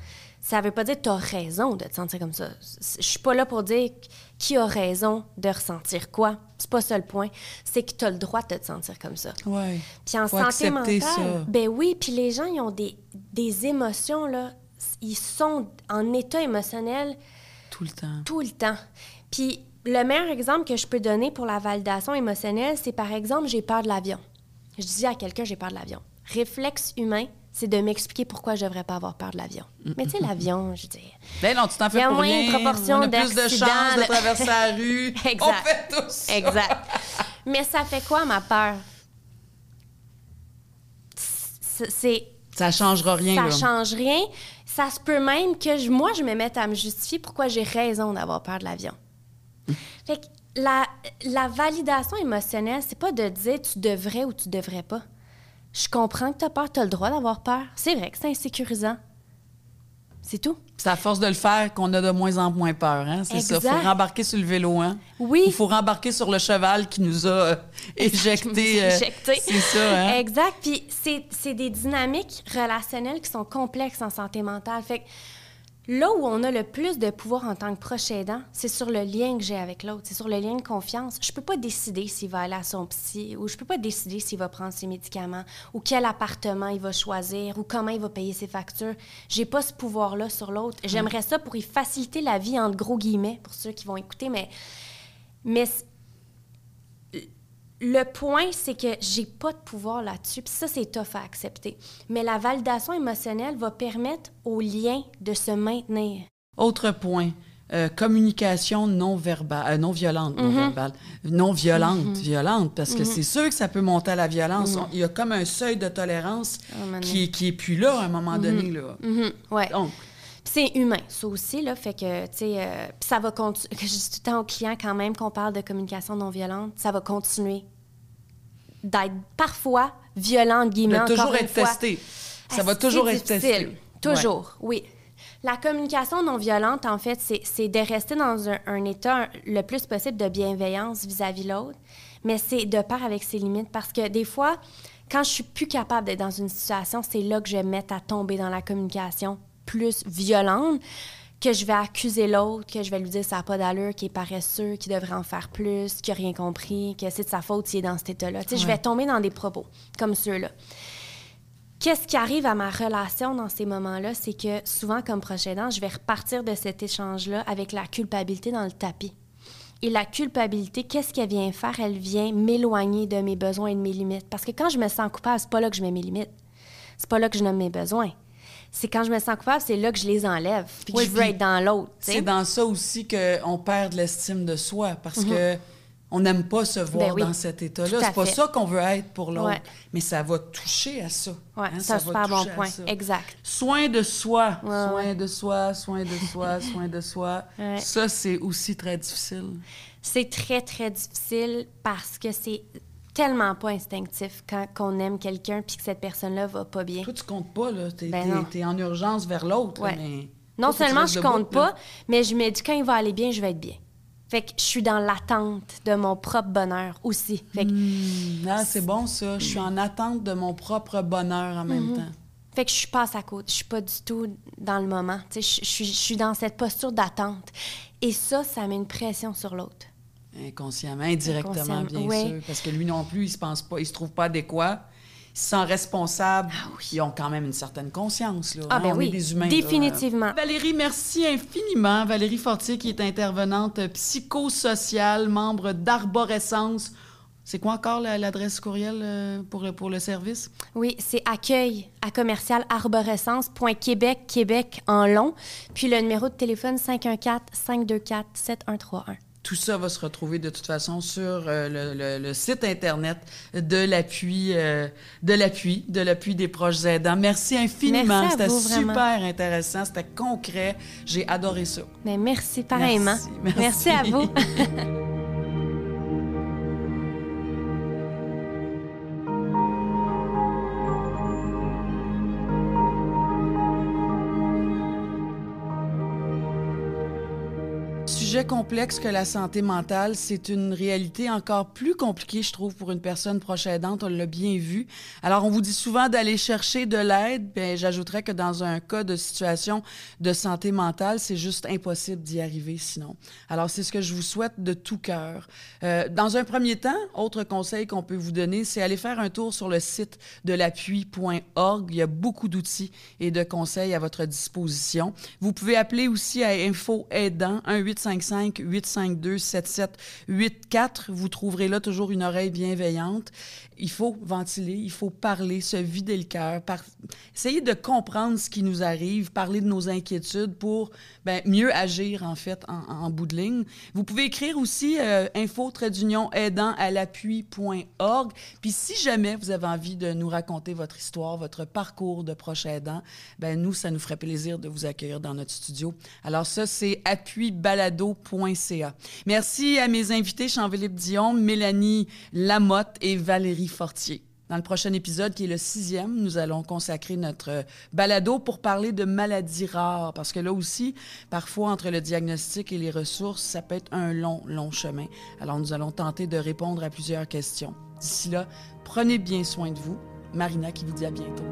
Ça veut pas dire que tu as raison de te sentir comme ça. Je suis pas là pour dire qui a raison de ressentir quoi. C'est pas ça le point. C'est que tu as le droit de te sentir comme ça. Ouais. Puis en Faut santé mentale, ça. ben oui, puis les gens, ils ont des, des émotions, là. Ils sont en état émotionnel Tout le temps. tout le temps. Puis le meilleur exemple que je peux donner pour la validation émotionnelle, c'est par exemple, j'ai peur de l'avion. Je dis à quelqu'un, j'ai peur de l'avion. Réflexe humain, c'est de m'expliquer pourquoi je devrais pas avoir peur de l'avion. Mais tu sais, l'avion, je dire... Ben non, tu t'en fais pour moins rien. proportion On a plus de chances de traverser la rue. Exact. On fait tous ça. Exact. Mais ça fait quoi, ma peur? C'est- C'est... Ça changera rien, ça là. change rien. Ça se peut même que je- moi, je me mette à me justifier pourquoi j'ai raison d'avoir peur de l'avion. Fait que la, la validation émotionnelle, c'est pas de dire tu devrais ou tu devrais pas. Je comprends que tu as peur, tu as le droit d'avoir peur. C'est vrai que c'est insécurisant. C'est tout. C'est à force de le faire qu'on a de moins en moins peur, hein? C'est ça. Exact. faut rembarquer sur le vélo, hein? Oui. Il faut rembarquer sur le cheval qui nous a euh, éjecté. euh, c'est ça, hein? Exact. Puis c'est c'est des dynamiques relationnelles qui sont complexes en santé mentale. Fait que là où on a le plus de pouvoir en tant que proche aidant, c'est sur le lien que j'ai avec l'autre. C'est sur le lien de confiance. Je peux pas décider s'il va aller à son psy ou je peux pas décider s'il va prendre ses médicaments ou quel appartement il va choisir ou comment il va payer ses factures. J'ai pas ce pouvoir-là sur l'autre. J'aimerais ça pour y faciliter la vie, entre gros guillemets, pour ceux qui vont écouter, mais... Mais le point, c'est que j'ai pas de pouvoir là-dessus. Puis ça, c'est tough à accepter. Mais la validation émotionnelle va permettre au lien de se maintenir. Autre point. euh, communication non verbale, euh, non violente, non verbale, non violente, violente, parce que c'est sûr que ça peut monter à la violence. On- Il y a comme un seuil de tolérance moment qui, qui est plus là à un moment donné. Là. Ouais. Donc, Puis c'est humain, ça aussi, là. Fait que, tu sais, euh, ça va continuer. Je dis tout le temps aux clients, quand même, qu'on parle de communication non violente, ça va continuer d'être parfois violent, guillemets, de toujours encore une être testé. Ça Ah, va toujours être testé. Toujours, oui. La communication non violente, en fait, c'est- c'est de rester dans un, un état le plus possible de bienveillance vis-à-vis l'autre, mais c'est de part avec ses limites parce que des fois, quand je suis plus capable d'être dans une situation, c'est là que je vais me mettre à tomber dans la communication plus violente, que je vais accuser l'autre, que je vais lui dire ça n'a pas d'allure, qu'il est paresseux, qu'il devrait en faire plus, qu'il n'a rien compris, que c'est de sa faute s'il est dans cet état-là. Je vais tomber dans des propos comme ceux-là. Qu'est-ce qui arrive à ma relation dans ces moments-là, c'est que souvent, comme proche aidant, je vais repartir de cet échange-là avec la culpabilité dans le tapis. Et la culpabilité, qu'est-ce qu'elle vient faire? Elle vient m'éloigner de mes besoins et de mes limites. Parce que quand je me sens coupable, c'est pas là que je mets mes limites. C'est pas là que je nomme mes besoins. C'est quand je me sens coupable, c'est là que je les enlève. Puis que Oui, je veux être dans l'autre. C'est dans ça aussi qu'on perd de l'estime de soi parce que on n'aime pas se voir. Ben oui. dans cet état-là. C'est pas fait. ça qu'on veut être pour l'autre. Ouais. Mais ça va toucher à ça. Ouais, hein, ça va super bon point. ça. Exact. Soin de soi, Ouais, soin ouais. de soi, soin de soi, soin de soi. Ça, c'est aussi très difficile. C'est très, très difficile parce que c'est tellement pas instinctif quand qu'on aime quelqu'un puis que cette personne-là va pas bien. Toi, tu comptes pas, là. T'es Ben t'es- en urgence vers l'autre, là, Ouais. mais... Non Toi, seulement je compte pas, mais je me dis quand il va aller bien, je vais être bien. Fait que je suis dans l'attente de mon propre bonheur aussi. Fait que, ah, c'est bon, ça. Je suis en attente de mon propre bonheur en Mhm. même temps. fait que je passe à côté. Je suis pas du tout dans le moment. Suis- je suis dans cette posture d'attente. Et ça, ça met une pression sur l'autre. Inconsciemment, indirectement, Inconsciemment, bien oui. sûr. Parce que lui non plus, il se pense pas, il se trouve pas adéquat. Ils se sent responsable. Ils ont quand même une certaine conscience. Là, Ah, hein. ben On oui, est des humains. là. définitivement. Valérie, merci infiniment. Valérie Fortier, qui est intervenante psychosociale, membre d'Arborescence. C'est quoi encore la- l'adresse courriel euh, pour le, pour le service? Oui, c'est accueil à commercial arborescence.québec, Québec en long. Puis le numéro de téléphone 514-524-7131. Tout ça va se retrouver de toute façon sur euh, le, le- le site internet de l'appui, euh, de l'appui, de l'appui des proches aidants. Merci infiniment. Merci C'était vraiment. super intéressant, c'était concret. J'ai adoré ça. Mais merci pareillement. Merci, merci. à vous. Complexe que la santé mentale, c'est une réalité encore plus compliquée, je trouve, pour une personne proche aidante. On l'a bien vu. Alors, on vous dit souvent d'aller chercher de l'aide. Bien, j'ajouterais que dans un cas de situation de santé mentale, c'est juste impossible d'y arriver sinon. Alors, c'est ce que je vous souhaite de tout cœur. Euh, dans un premier temps, autre conseil qu'on peut vous donner, c'est aller faire un tour sur le site de l'appui.org. Il y a beaucoup d'outils et de conseils à votre disposition. Vous pouvez appeler aussi à Info Aidant 1855 852 7784. Vous trouverez là toujours une oreille bienveillante. Il faut ventiler, il faut parler, se vider le cœur, essayer de comprendre ce qui nous arrive, parler de nos inquiétudes pour ben, mieux agir en fait en, bout de ligne. Vous pouvez écrire aussi euh, info d'union aidant à l'appui.org. Puis si jamais vous avez envie de nous raconter votre histoire, votre parcours de proche aidant, ben nous ça nous ferait plaisir de vous accueillir dans notre studio. Alors ça c'est appuibalado.ca. Merci à mes invités Jean-Philippe Dion, Mélanie Lamotte et Valérie Fortier. Dans le prochain épisode, qui est le sixième, nous allons consacrer notre balado pour parler de maladies rares, parce que là aussi, parfois, entre le diagnostic et les ressources, ça peut être un long, long chemin. Alors, nous allons tenter de répondre à plusieurs questions. D'ici là, prenez bien soin de vous. Marina qui vous dit à bientôt.